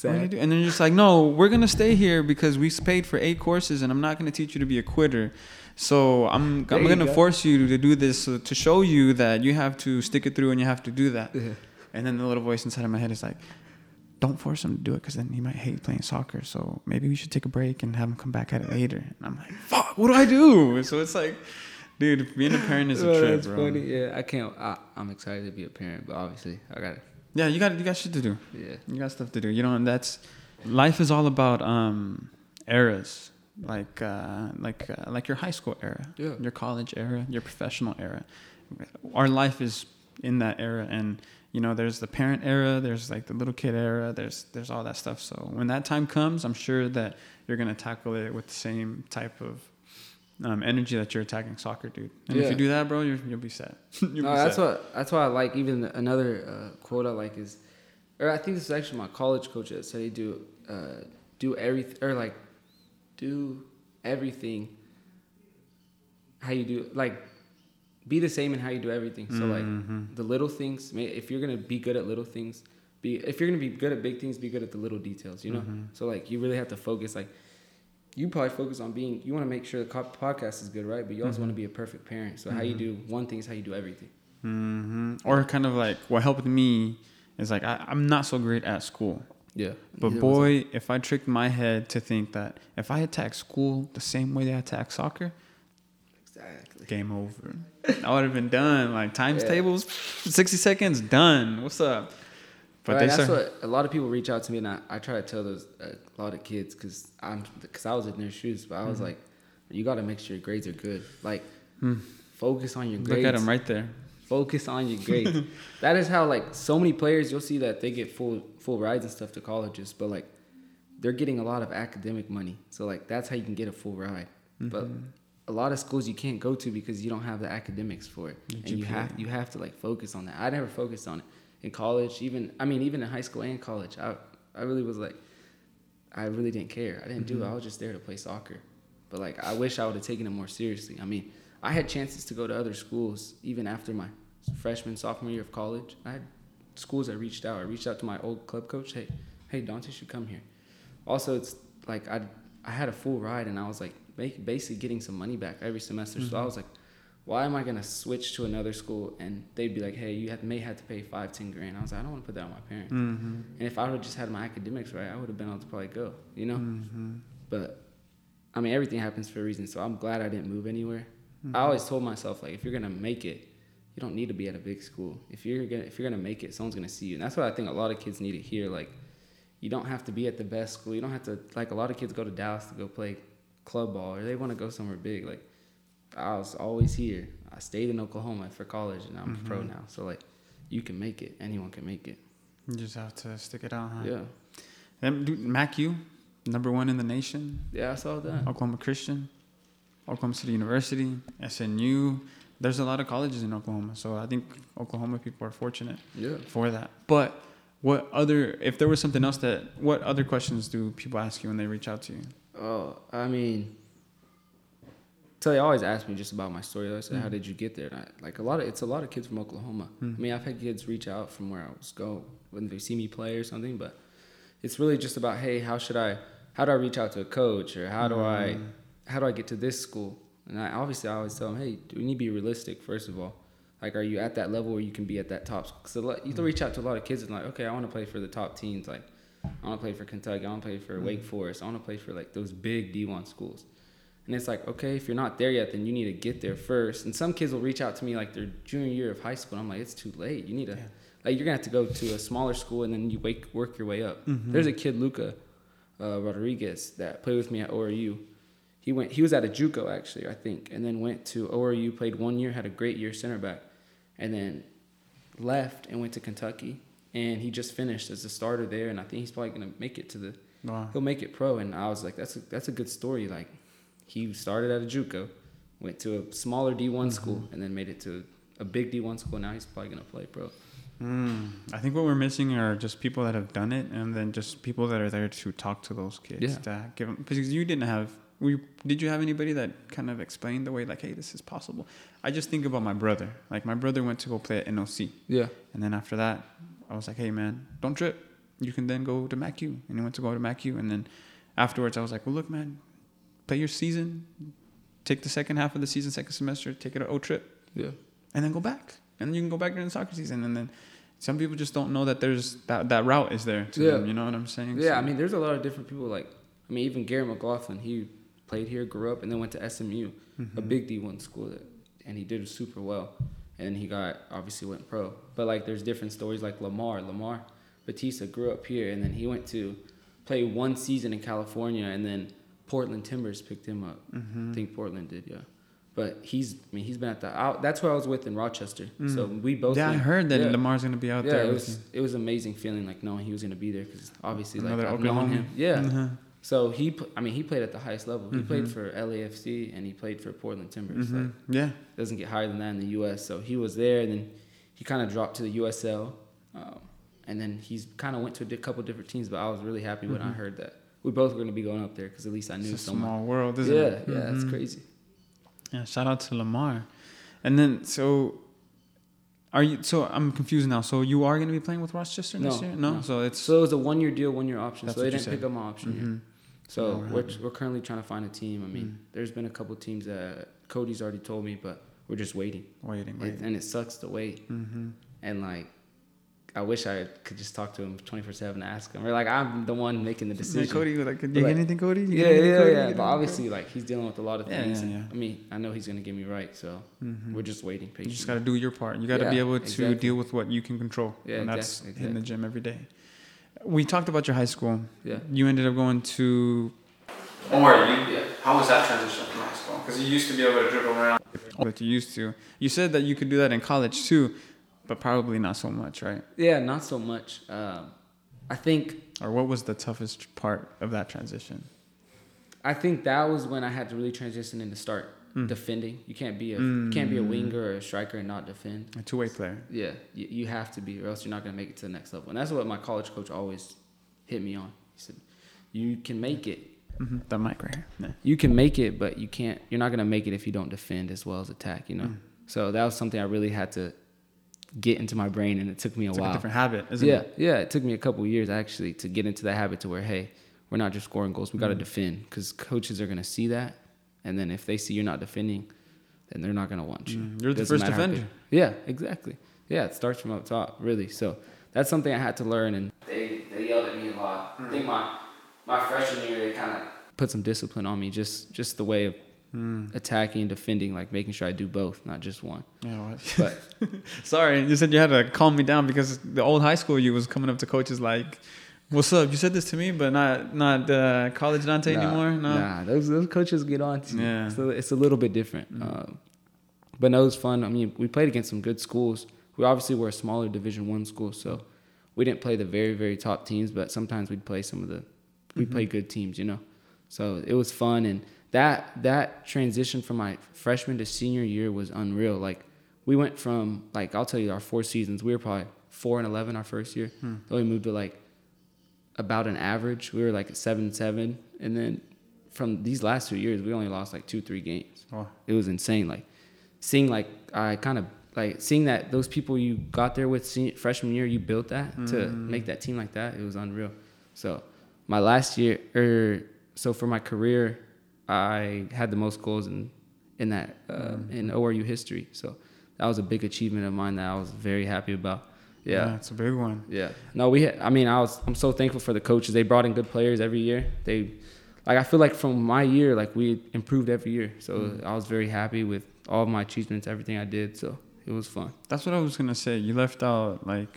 What do you do? And then you're just like, no, we're gonna stay here because we paid for eight courses, and I'm not gonna teach you to be a quitter. So I'm there I'm gonna go. force you to do this to show you that you have to stick it through and you have to do that. Yeah. And then the little voice inside of my head is like, don't force him to do it because then he might hate playing soccer. So maybe we should take a break and have him come back at it later. And I'm like, fuck, what do I do? So it's like, dude, being a parent is a oh, trip, that's bro. Funny. Yeah, I can't. I, am excited to be a parent, but obviously I got to. Yeah, you got you got shit to do. Yeah, you got stuff to do. You know, and that's life is all about um eras, like uh, like uh, like your high school era, yeah. your college era, your professional era. Our life is in that era, and you know there's the parent era there's like the little kid era there's there's all that stuff so when that time comes i'm sure that you're going to tackle it with the same type of um, energy that you're attacking soccer dude and yeah. if you do that bro you will be set you'll no, be that's set. what that's why i like even another uh, quote i like is or i think this is actually my college coach that said he do uh, do everything or like do everything how you do like be the same in how you do everything. So like mm-hmm. the little things, if you're gonna be good at little things, be if you're gonna be good at big things, be good at the little details. You know. Mm-hmm. So like you really have to focus. Like you probably focus on being. You want to make sure the podcast is good, right? But you also mm-hmm. want to be a perfect parent. So how you mm-hmm. do one thing is how you do everything. Mm-hmm. Or kind of like what helped me is like I, I'm not so great at school. Yeah. But yeah, boy, if I tricked my head to think that if I attack school the same way they attack soccer, exactly. Game over. I would have been done. Like times yeah. tables, sixty seconds, done. What's up? But right, that's start... what a lot of people reach out to me, and I, I try to tell those uh, a lot of kids because I'm because I was in their shoes, but I was mm-hmm. like, you got to make sure your grades are good. Like, mm. focus on your grades. Look at them right there. Focus on your grades. that is how like so many players you'll see that they get full full rides and stuff to colleges, but like they're getting a lot of academic money. So like that's how you can get a full ride. Mm-hmm. But a lot of schools you can't go to because you don't have the academics for it, and you have you have to like focus on that. I never focused on it in college, even I mean even in high school and college. I I really was like, I really didn't care. I didn't mm-hmm. do it. Mm-hmm. I was just there to play soccer. But like I wish I would have taken it more seriously. I mean, I had chances to go to other schools even after my freshman sophomore year of college. I had schools that reached out. I reached out to my old club coach. Hey, hey, Dante should come here. Also, it's like I I had a full ride, and I was like, make, basically getting some money back every semester. Mm-hmm. So I mm-hmm. was like, why am I gonna switch to another school and they'd be like, hey, you have, may have to pay five, ten grand. I was like, I don't want to put that on my parents. Mm-hmm. And if I would just had my academics right, I would have been able to probably go, you know. Mm-hmm. But I mean, everything happens for a reason. So I'm glad I didn't move anywhere. I mm-hmm. always told myself like, if you're gonna make it, you don't need to be at a big school. If you're gonna if you're gonna make it, someone's gonna see you. And that's what I think a lot of kids need to hear. Like, you don't have to be at the best school. You don't have to like a lot of kids go to Dallas to go play club ball or they want to go somewhere big. Like I was always here. I stayed in Oklahoma for college and I'm mm-hmm. pro now. So like you can make it. Anyone can make it. You just have to stick it out, huh? Yeah. And dude, MACU, number one in the nation. Yeah, I saw that. Oklahoma Christian, Oklahoma City University, SNU. There's a lot of colleges in Oklahoma, so I think Oklahoma people are fortunate yeah. for that. But what other, if there was something else that, what other questions do people ask you when they reach out to you? Oh, I mean, so they always ask me just about my story. They say, mm-hmm. "How did you get there?" I, like a lot of it's a lot of kids from Oklahoma. Mm-hmm. I mean, I've had kids reach out from where I was go when they see me play or something, but it's really just about, hey, how should I, how do I reach out to a coach, or how do mm-hmm. I, how do I get to this school? And I obviously I always tell them, hey, we need to be realistic first of all. Like, are you at that level where you can be at that top? So you can mm. reach out to a lot of kids and like, okay, I want to play for the top teams, like I want to play for Kentucky. I want to play for mm-hmm. Wake Forest. I want to play for like those big D1 schools. And it's like, okay, if you're not there yet, then you need to get there first. And some kids will reach out to me like their junior year of high school. And I'm like, it's too late. You need to, yeah. like, you're gonna have to go to a smaller school and then you wake, work your way up. Mm-hmm. There's a kid, Luca uh, Rodriguez, that played with me at ORU. He went, he was at a JUCO actually, I think, and then went to ORU, played one year, had a great year center back, and then left and went to Kentucky and he just finished as a starter there, and I think he's probably gonna make it to the. Wow. He'll make it pro, and I was like, that's a, that's a good story. Like, he started at a JUCO, went to a smaller D one mm-hmm. school, and then made it to a big D one school. Now he's probably gonna play pro. Mm, I think what we're missing are just people that have done it, and then just people that are there to talk to those kids. Yeah. To give them because you didn't have. We did you have anybody that kind of explained the way like, hey, this is possible? I just think about my brother. Like my brother went to go play at NOC, Yeah. and then after that, I was like, hey man, don't trip. You can then go to MacU, and he went to go to MacU, and then afterwards, I was like, well, look, man, play your season, take the second half of the season, second semester, take it a O trip Yeah. and then go back. And then you can go back during the soccer season. And then some people just don't know that there's that, that route is there to Yeah. them. You know what I'm saying? Yeah, So- I mean, there's a lot of different people. Like, I mean, even Gary McLaughlin, he played here, grew up, and then went to SMU, Mm-hmm. a big D1 school, that, and he did super well. And he got obviously went pro. But like, there's different stories. Like Lamar, Lamar Batista grew up here, and then he went to play one season in California, and then Portland Timbers picked him up. Mm-hmm. I think Portland did, yeah. But he's, I mean, he's been at the. out that's where I was with in Rochester. So we both. Mm. yeah, I heard that yeah. Lamar's going to be out Yeah, there. Yeah, it was it was amazing feeling like knowing he was gonna be there because obviously like I've known him. Yeah. you. So he, I mean, he played at the highest level. He Mhm. played for LAFC and he played for Portland Timbers. Mhm. Like Yeah. doesn't get higher than that in the U.S. So he was there, and then he kind of dropped to the USL, um, and then he's kind of went to a couple different teams. But I was really happy when I Mhm. heard that we both were gonna be going up there because at least I knew It's a someone. small world, isn't yeah, it? yeah, it's Mhm. crazy. Yeah, shout out to Lamar. And then, so are you? So I'm confused now. So you are going to be playing with Rochester next No, year? No. no. So it's So it was a one-year deal, one-year option. That's so they didn't said. pick up my option. Mhm. So Now we're we're, we're currently trying to find a team. I mean, Mm. there's been a couple teams that Cody's already told me, but we're just waiting. waiting, It, waiting. and it sucks to wait. hmm And like, I wish I could just talk to him 24 seven, ask him. Or like, I'm the one making the decision. Yeah, Cody, like, did you like- get anything, Cody? You Yeah, get yeah, anything, yeah. Cody? You get But obviously, like, he's dealing with a lot of Yeah, things. yeah, and, yeah. I mean, I know he's gonna get me right. So Mhm. we're just waiting You just got to do your part. You got to Yeah, be able to exactly. deal with what you can control. Yeah, and that's exactly, hitting the gym every day. We talked about your high school. yeah. You ended up going to. Don't. You, yeah. How was that transition from high school? Because you used to be able to dribble around. That you used to. You said that you could do that in college too, but probably not so much, right? Yeah, not so much. Um, I think Or what was the toughest part of that transition? I think that was when I had to really transition into start Mm. defending. You can't be a you can't be a Mm. winger or a striker and not defend. A two-way player. Yeah, you, you have to be, or else you're not gonna make it to the next level. And that's what my college coach always hit me on. He said, "You can make it. Mm-hmm. The mic right here. Yeah. You can make it, but you can't. You're not gonna make it if you don't defend as well as attack. You know." Mm. So that was something I really had to get into my brain, and it took me a It's like while. a different habit, isn't yeah, it? yeah. It took me a couple years actually to get into that habit to where, hey, we're not just scoring goals. We got to Mhm. defend because coaches are gonna see that, and then if they see you're not defending, then they're not gonna want you. Mm, You're the first defender. Yeah, exactly. Yeah, it starts from up top, really. So that's something I had to learn, and they they yelled at me a lot. I think my my freshman year they kind of put some discipline on me, just just the way of Mm. attacking and defending, like making sure I do both, not just one. Yeah? But Sorry, you said you had to calm me down because the old high school you was coming up to coaches like, "What's up? You said this to me, but not not uh, college Dante Nah, anymore." No. Nah, those those coaches get on to you. Yeah. So it's a little bit different. Um, but no, it was fun. I mean, we played against some good schools. We obviously were a smaller Division One school, so we didn't play the very very top teams. But sometimes we'd play some of the we Mhm. played good teams, you know. So it was fun, and that that transition from my freshman to senior year was unreal. Like we went from like I'll tell you our four seasons. We were probably four and eleven our first year. Hmm. Then we moved to like about an average. We were like seven seven, and then from these last two years, we only lost like two three games. Oh, It was insane. Like seeing like I kind of like seeing that those people you got there with senior, freshman year, you built that to Mm. make that team like that. It was unreal. So my last year, or so for my career, I had the most goals in in that uh, Mm. in ORU history. So that was a big achievement of mine that I was very happy about. Yeah. it's a big one. Yeah. No, we. Had, I mean, I was. I'm so thankful for the coaches. They brought in good players every year. They, like, I feel like from my year, like we improved every year. So Mm. I was very happy with all of my achievements, everything I did. So it was fun. That's what I was gonna say. You left out like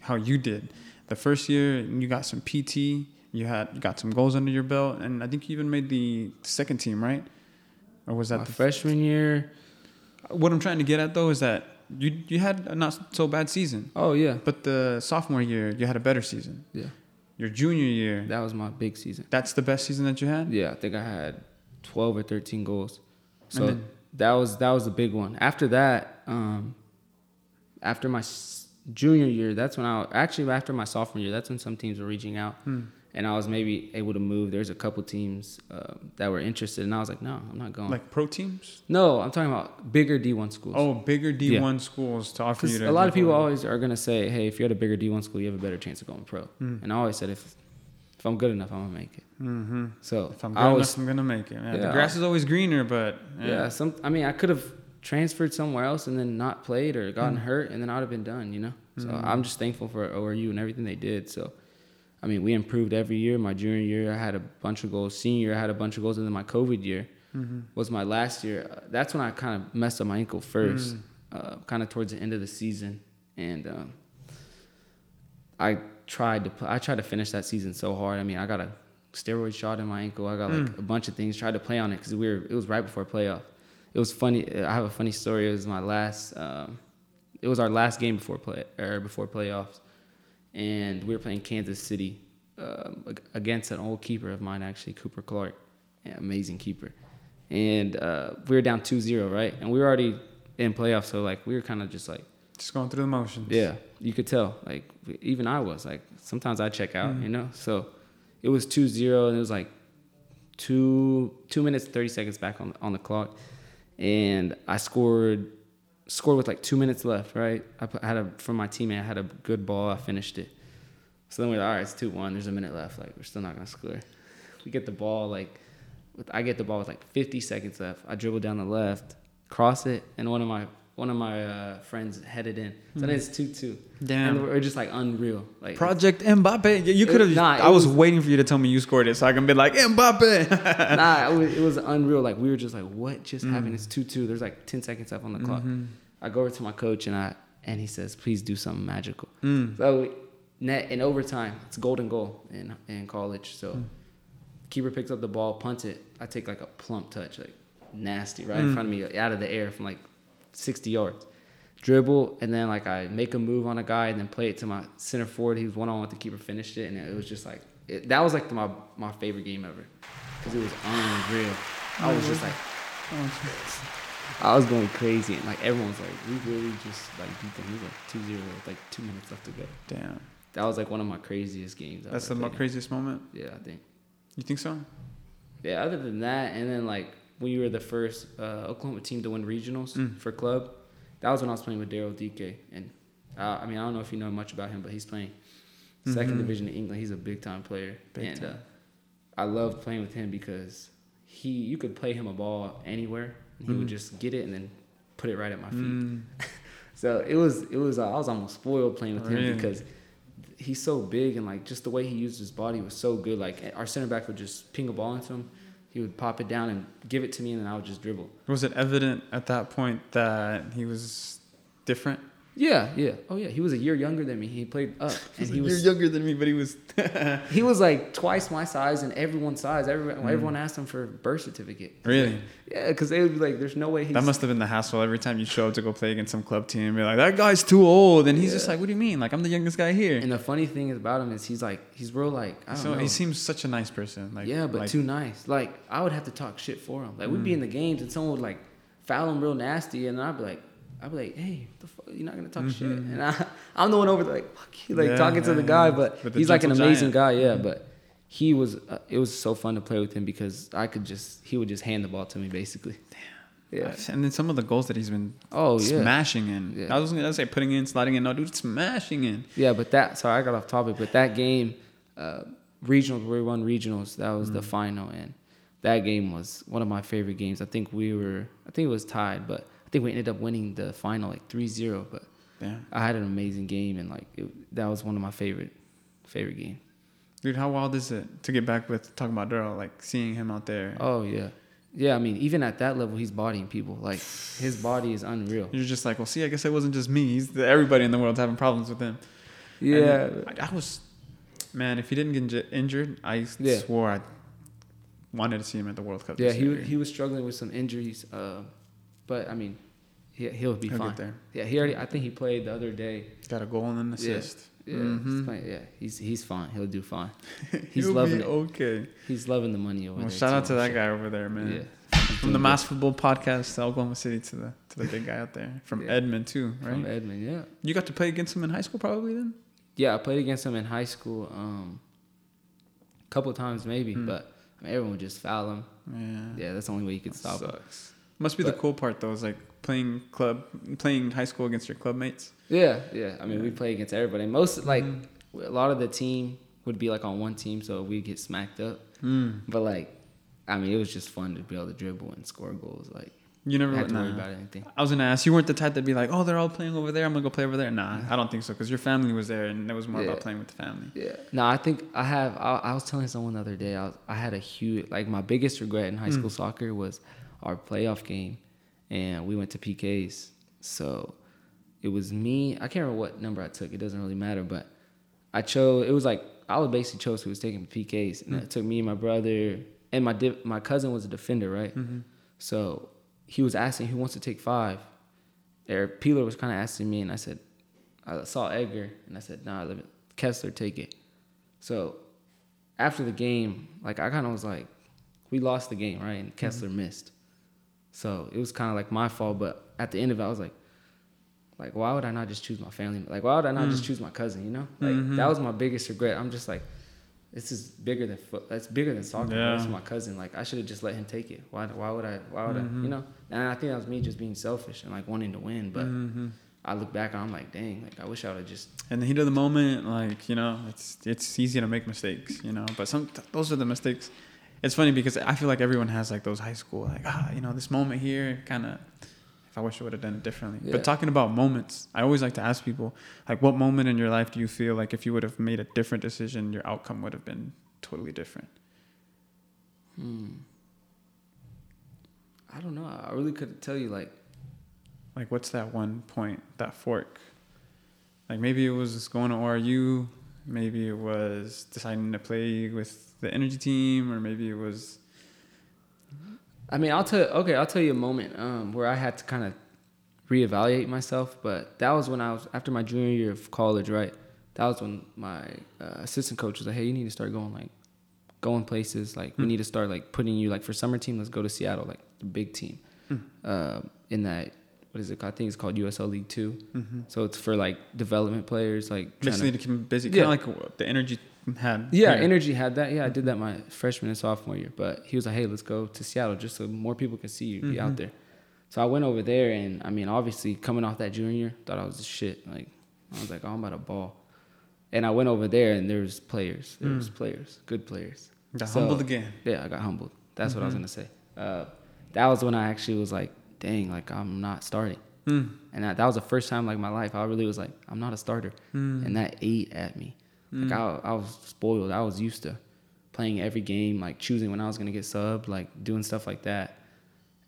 how you did. The first year you got some PT. You had got some goals under your belt, and I think you even made the second team, right? Or was that my the freshman year. What I'm trying to get at though is that you you had a not so bad season, Oh yeah, but the sophomore year you had a better season. yeah. Your junior year, That was my big season. that's the best season that you had. Yeah, I think I had 12 or 13 goals. So then- that was that was the big one. After that, um, after my junior year. That's when I actually after my sophomore year. That's when some teams were reaching out, Hmm. And I was maybe able to move. There's a couple teams uh, that were interested, and I was like, no, I'm not going. Like pro teams? no, I'm talking about bigger D1 schools. Oh, bigger D1 schools to offer you to a lot of people always are gonna say, "Hey, if you're at a bigger D1 school, you have a better chance of going pro." Mm. And I always said, "If if I'm good enough, I'm gonna make it." Mhm. So If I'm good I enough, was, I'm gonna make it. Yeah, the grass is always greener, but yeah. Some, I mean, I could have transferred somewhere else and then not played or gotten Mm. hurt, and then I'd have been done. You know. So Mhm. I'm just thankful for ORU and everything they did. So, I mean, we improved every year. My junior year, I had a bunch of goals. Senior, year, I had a bunch of goals, and then my COVID year Mhm. was my last year. That's when I kind of messed up my ankle first, Mm. uh, kind of towards the end of the season, and um, I tried to I tried to finish that season so hard. I mean, I got a steroid shot in my ankle. I got like Mm. a bunch of things. Tried to play on it because we were. It was right before playoff. It was funny. I have a funny story. It was my last. Um, it was our last game before play or before playoffs, and we were playing Kansas City um, against an old keeper of mine, actually Cooper Clark, yeah, amazing keeper, and uh, we were down 2-0, right? And we were already in playoffs, so like we were kind of just like, Just going through the motions. yeah, you could tell. Like even I was like, sometimes I check out, Mm. you know. So it was 2-0, and it was like two two minutes thirty seconds back on on the clock, and I scored scored with like two minutes left. Right, I, put, had a from my teammate. I had a good ball. I finished it. So then we're like, all right, it's two one. There's a minute left. Like we're still not gonna score. We get the ball like, with, I get the ball with like 50 seconds left. I dribble down the left, cross it, and one of my one of my uh, friends headed in. So then it's two two. Damn. And we're just like unreal. Like Project Mbappe. You- could have. nah, I was, was- waiting for you to tell me you scored it, so I can be like Mbappe. nah, it was, it was unreal. Like we were just like, what just Mm. happened? It's two two. There's like 10 seconds left on the clock. Mhm. I go over to my coach and I and he says, please do something magical. Mm. So net in overtime, it's golden goal in in college. So Mm. keeper picks up the ball, punts it. I take like a plump touch, like nasty, right in Mm. front of me, out of the air from like 60 yards. Dribble and then like I make a move on a guy and then play it to my center forward. He was one on one with the keeper, finished it, and it was just like it, that was like my my favorite game ever because it was unreal. I was just like oh, I was going crazy and like everyone was like, we really just like beat them. It was like 2-0 with like two minutes left to go. Damn. That was like one of my craziest games. That's the played craziest moment. Yeah, I think. You think so? Yeah, other than that, and then like we were the first uh, Oklahoma team to win regionals Mm. for club. That was when I was playing with Daryl Dike, and uh, I mean I don't know if you know much about him, but he's playing 2nd Mhm. division in England. He's a big time player, Big and time. Uh, I loved playing with him because he you could play him a ball anywhere, and he would Mhm. just get it and then put it right at my feet. Mm. So it was it was uh, I was almost spoiled playing with Really? him because he's so big and like just the way he used his body was so good. Like our center back would just ping a ball into him, he would pop it down and give it to me, and then I would just dribble. Was it evident at that point that he was different? Yeah, yeah. Oh yeah, he was a year younger than me. He played up, and he was younger than me, but he was. he was like twice my size and everyone's size. Everyone, Mm. everyone asked him for a birth certificate. Really? Yeah, because they would be like, "There's no way he's." That must have been the hassle every time you show up to go play against some club team. You're like, that guy's too old, and he's just like, what do you mean? Like I'm the youngest guy here. and the funny thing about him is he's like he's real like I don't so know. he seems such a nice person. Like yeah, but like, too nice. Like I would have to talk shit for him. Like we'd be Mm. in the games and someone would like foul him real nasty, and I'd be like, I'd be like, hey, the fuck, you're not gonna talk shit. Mhm. And I, I'm the one over there like, fuck you, like Yeah, talking to the guy, yeah. but the he's like an amazing giant. guy, yeah. Mhm. But he was, uh, it was so fun to play with him because I could just, he would just hand the ball to me basically. Damn. Yeah. And then some of the goals that he's been Oh yeah. smashing in. Yeah. I was gonna say putting in, sliding in. No, dude, smashing in. Yeah, but that sorry, I got off topic. But that game, uh, regionals, we won regionals. That was the Mm. final, and that game was one of my favorite games. I think we were, I think it was tied, but think we ended up winning the final like 3-0. But Yeah. I had an amazing game, and like it, that was one of my favorite favorite games. Dude, how wild is it to get back with talking about Daryl, like seeing him out there? Oh yeah, yeah. I mean, even at that level, he's bodying people. Like his body is unreal. You're just like, well, see, I guess it wasn't just me. He's everybody in the world's having problems with him. Yeah, I, I was, man. If he didn't get inju- injured, I Yeah. swore I wanted to see him at the World Cup. yeah. He year. he was struggling with some injuries, uh, but I mean, he, he'll be He'll fine. Yeah, he already. I think he played the other day. Got a goal and an Yeah. assist. Yeah, Mhm. he's fine. yeah, he's he's fine. He'll do fine. He's loving it. okay. He's loving the money over Well, there. shout out to that sure. guy over there, man. Yeah. From the Mas Futbol Podcast to Oklahoma City to the to the big guy out there from Yeah. Edmond too, right? From Edmond, yeah. You got to play against him in high school, probably then. Yeah, I played against him in high school, um, a couple times maybe, Hmm. but I mean, everyone would just foul him. Yeah. Yeah, that's the only way you could stop him. Sucks. Must be the cool part though, is like playing club, playing high school against your club mates. Yeah, yeah. I mean, we play against everybody. Most like Mhm. a lot of the team would be like on one team, so we get smacked up. Mm. But like, I mean, it was just fun to be able to dribble and score goals. Like, You never had to worry about anything. I was gonna ask. You weren't the type that'd be like, "Oh, they're all playing over there. I'm gonna go play over there." Nah, I don't think so. Because your family was there, and it was more about playing with the family. Yeah. No, I think I have. I, I was telling someone the other day. I was, I had a huge like my biggest regret in high Mm. school soccer was our playoff game, and we went to PKs. So it was me. I can't remember what number I took. It doesn't really matter, but I chose. It was like I was basically chose who was taking PKs, and it took me and my brother and my my cousin was a defender, right? Mm-hmm. So he was asking who wants to take five. Or Peeler was kind of asking me, and I said, I saw Edgar, and I said, Nah, let Kessler take it. So after the game, like I kind of was like, we lost the game, right? And Kessler missed. So it was kind of like my fault. But at the end of it, I was like, like why would I not just choose my family? Like why would I not just choose my cousin? You know, like Mhm. that was my biggest regret. I'm just like, this is bigger than foot. That's bigger than soccer. Yeah. That's my cousin. Like I should have just let him take it. Why? Why would I? Why would I? Mhm. You know? And I think that was me just being selfish and like wanting to win. But Mhm. I look back and I'm like, dang, like I wish I would have just. In the heat of the moment, like you know, it's it's easy to make mistakes, you know. But some those are the mistakes. It's funny because I feel like everyone has like those high school, like ah, you know, this moment here, kind of. If I wish I would have done it differently. Yeah. But talking about moments, I always like to ask people, like, what moment in your life do you feel like if you would have made a different decision, your outcome would have been totally different? Hmm. I don't know. I really couldn't tell you like. Like, what's that one point, that fork? Like, maybe it was just going to ORU, maybe it was deciding to play with the energy team, or maybe it was. I mean, I'll tell. Okay, I'll tell you a moment um, where I had to kind of reevaluate myself. But that was when I was after my junior year of college, right? That was when my uh, assistant coach was like, "Hey, you need to start going like, going places. Like, we Hmm. need to start like putting you like for summer team. Let's go to Seattle, like the big team. Uh, in that, what is it? called? I think it's called USL League 2 Mm-hmm. So it's for like development players, like Basically, to, to keep busy, Yeah. kind of like the energy had. yeah, here. energy had that. Yeah, I did that my freshman and sophomore year. But he was like, "Hey, let's go to Seattle just so more people can see you, be out Mhm. there." So I went over there, and I mean, obviously, coming off that junior year, thought I was shit. Like, I was like, "Oh, I'm about to ball," and I went over there, and there was players, there was Mm. players, good players. Got So- humbled again. Yeah, I got humbled. That's what I was Mhm. gonna say. Uh, that was when I actually was like, "Dang, like I'm not starting." Mm. And that, that was the first time like my life I really was like, "I'm not a starter," Mm. and that ate at me. Like Mm. I, I was spoiled. I was used to playing every game, like choosing when I was gonna get subbed, like doing stuff like that,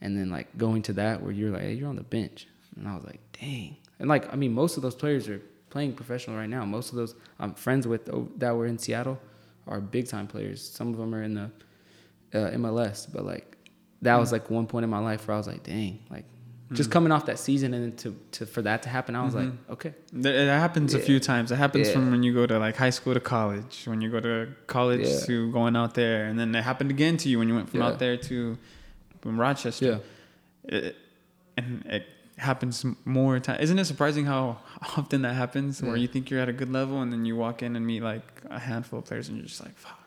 and then like going to that where you're like, hey, you're on the bench, and I was like, dang. And like, I mean, most of those players are playing professional right now. Most of those I'm friends with that were in Seattle are big time players. Some of them are in the uh, MLS, but like that was like one point in my life where I was like, dang, like just Mm. coming off that season and then to, to for that to happen, I was Mhm. like, okay, It happens a few times. It happens Yeah. from when you go to like high school to college, when you go to college Yeah. to going out there, and then it happened again to you when you went from Yeah. out there to from Rochester. It, and it happens more time. Isn't it surprising how often that happens? Where you think you're at a good level, and then you walk in and meet like a handful of players, and you're just like, "Fuck."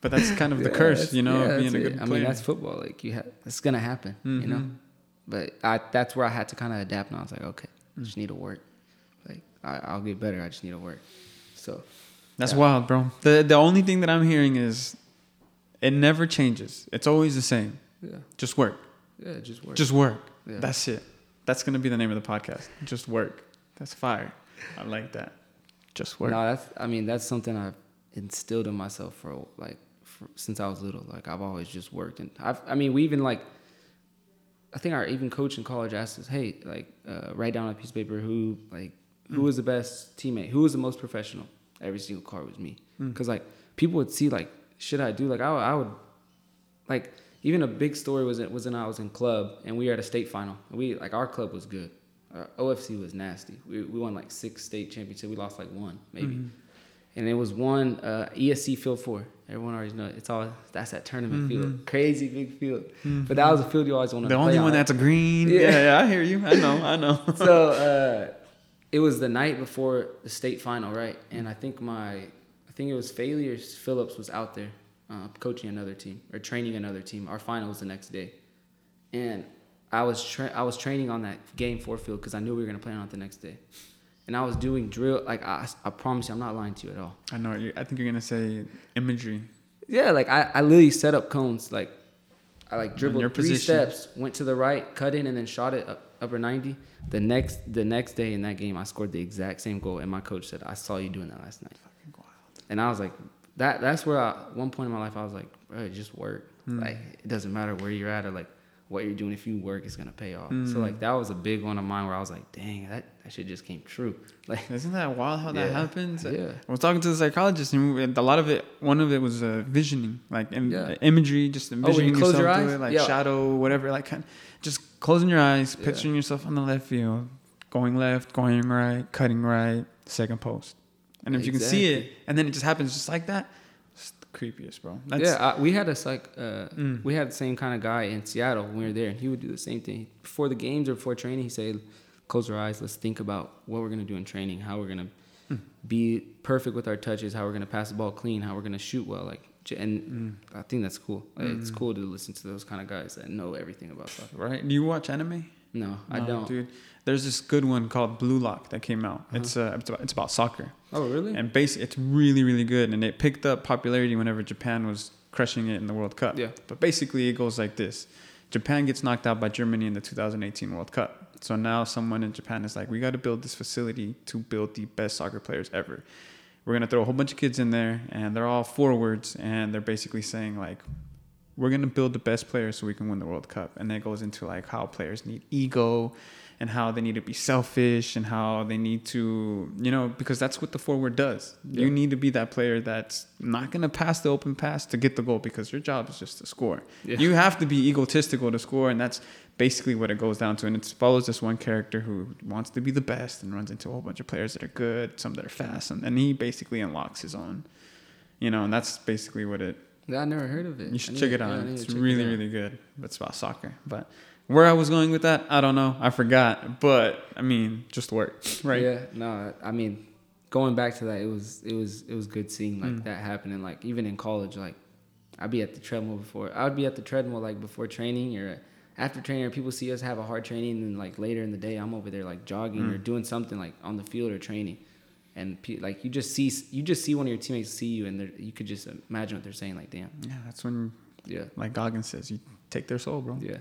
But that's kind of the Yeah, curse, you know, yeah, of being a it. good I mean, that's football. Like you have, it's gonna happen, you know. Mhm. But I, that's where I had to kind of adapt, and I was like, okay, I Mm. just need to work. Like I, I'll get better. I just need to work. So That's Yeah. wild, bro. The the only thing that I'm hearing is it never changes. It's always the same. yeah, Just work. yeah, just work. Just work. yeah. That's it. That's gonna be the name of the podcast. Just work. That's fire. I like that. Just work. No, that's. I mean, that's something I've instilled in myself for like for, since I was little. Like I've always just worked, and I've. I mean, we even like. I think our even coach in college asked us, "Hey, like, uh, write down on a piece of paper who like who was the best teammate, who was the most professional." Every single card was me, Mm. because like people would see like, should I do like I, would- I would, like even a big story was it was when I was in club and we were at a state final. We like our club was good. Our OFC was nasty. We we won like six state championships. We lost like one maybe Mhm. and it was one uh, ESC Field Four. Everyone already knows it's all that's that tournament Mhm. field, crazy big field. But that was a field you always wanted The to only play one on. that's a green. Yeah. Yeah. yeah, I hear you. I know, I know. so uh, it was the night before the state final, right? And I think my, I think it was Failures Phillips was out there uh, coaching another team or training another team. Our final was the next day, and I was tra- I was training on that game four field because I knew we were gonna play on it the next day, and I was doing drill. Like I, I promise you, I'm not lying to you at all. I know. I think you're gonna say imagery. Yeah, like I, I literally set up cones. Like I like dribbled three position. steps, went to the right, cut in, and then shot it up, upper ninety. The next the next day in that game, I scored the exact same goal, and my coach said, "I saw you doing that last night." Fucking wild. And I was like, that that's where I, one point in my life I was like, bro, just work. Hmm. Like it doesn't matter where you're at or like what you're doing. If you work, it's gonna pay off. Hmm. So like that was a big one of mine where I was like, dang, that that shit just came true. Like Isn't that wild how that happens? Yeah. I was talking to the psychologist, and a lot of it, one of it was uh, visioning, like im- Yeah. imagery, just you envisioning yourself your eyes? it, like Yeah. shadow, whatever, like kind just closing your eyes, Yeah. picturing yourself on the left field, going left, going right, cutting right, second post, and if you can see it, and then it just happens just like that, creepiest, bro. That's, yeah, I, we had a psych. Uh, Mm. We had the same kind of guy in Seattle when we were there, and he would do the same thing before the games or before training. He say, "Close our eyes. Let's think about what we're gonna do in training. How we're gonna Mm. be perfect with our touches. How we're gonna pass the ball clean. How we're gonna shoot well. Like, and Mm. I think that's cool. Like, It's cool to listen to those kind of guys that know everything about soccer. right. Do you watch anime? No, I don't. dude. There's this good one called Blue Lock that came out. Uh-huh. It's uh, it's about, it's about soccer. Oh, really? And basically, it's really, really good. And it picked up popularity whenever Japan was crushing it in the World Cup. Yeah. But basically, it goes like this Japan gets knocked out by Germany in the 2018 World Cup. So now someone in Japan is like, we got to build this facility to build the best soccer players ever. We're going to throw a whole bunch of kids in there, and they're all forwards. And they're basically saying, like, we're going to build the best players so we can win the World Cup. And then it goes into like how players need ego and how they need to be selfish and how they need to, you know, because that's what the forward does. You need to be that player that's not going to pass the open pass to get the goal because your job is just to score. Yeah. You have to be egotistical to score, and that's basically what it goes down to. And it follows this one character who wants to be the best and runs into a whole bunch of players that are good, some that are fast, and, and he basically unlocks his own. You know, and that's basically what it Yeah, I never heard of it. you should check it yeah, out. I need to it's check it really, out. really good. It's about soccer. But where I was going with that, I don't know. I forgot. But I mean, just work, right? Yeah, no, I mean, going back to that, it was it was it was good seeing like Mm. that happening. Like even in college, like I'd be at the treadmill before. I would be at the treadmill like before training or after training. Or people see us have a hard training, and like later in the day, I'm over there like jogging or Mm. doing something like on the field or training. And pe- like you just see you just see one of your teammates see you, and you could just imagine what they're saying. Like, damn, Yeah, that's when, yeah, like Goggins says, you take their soul, bro. yeah,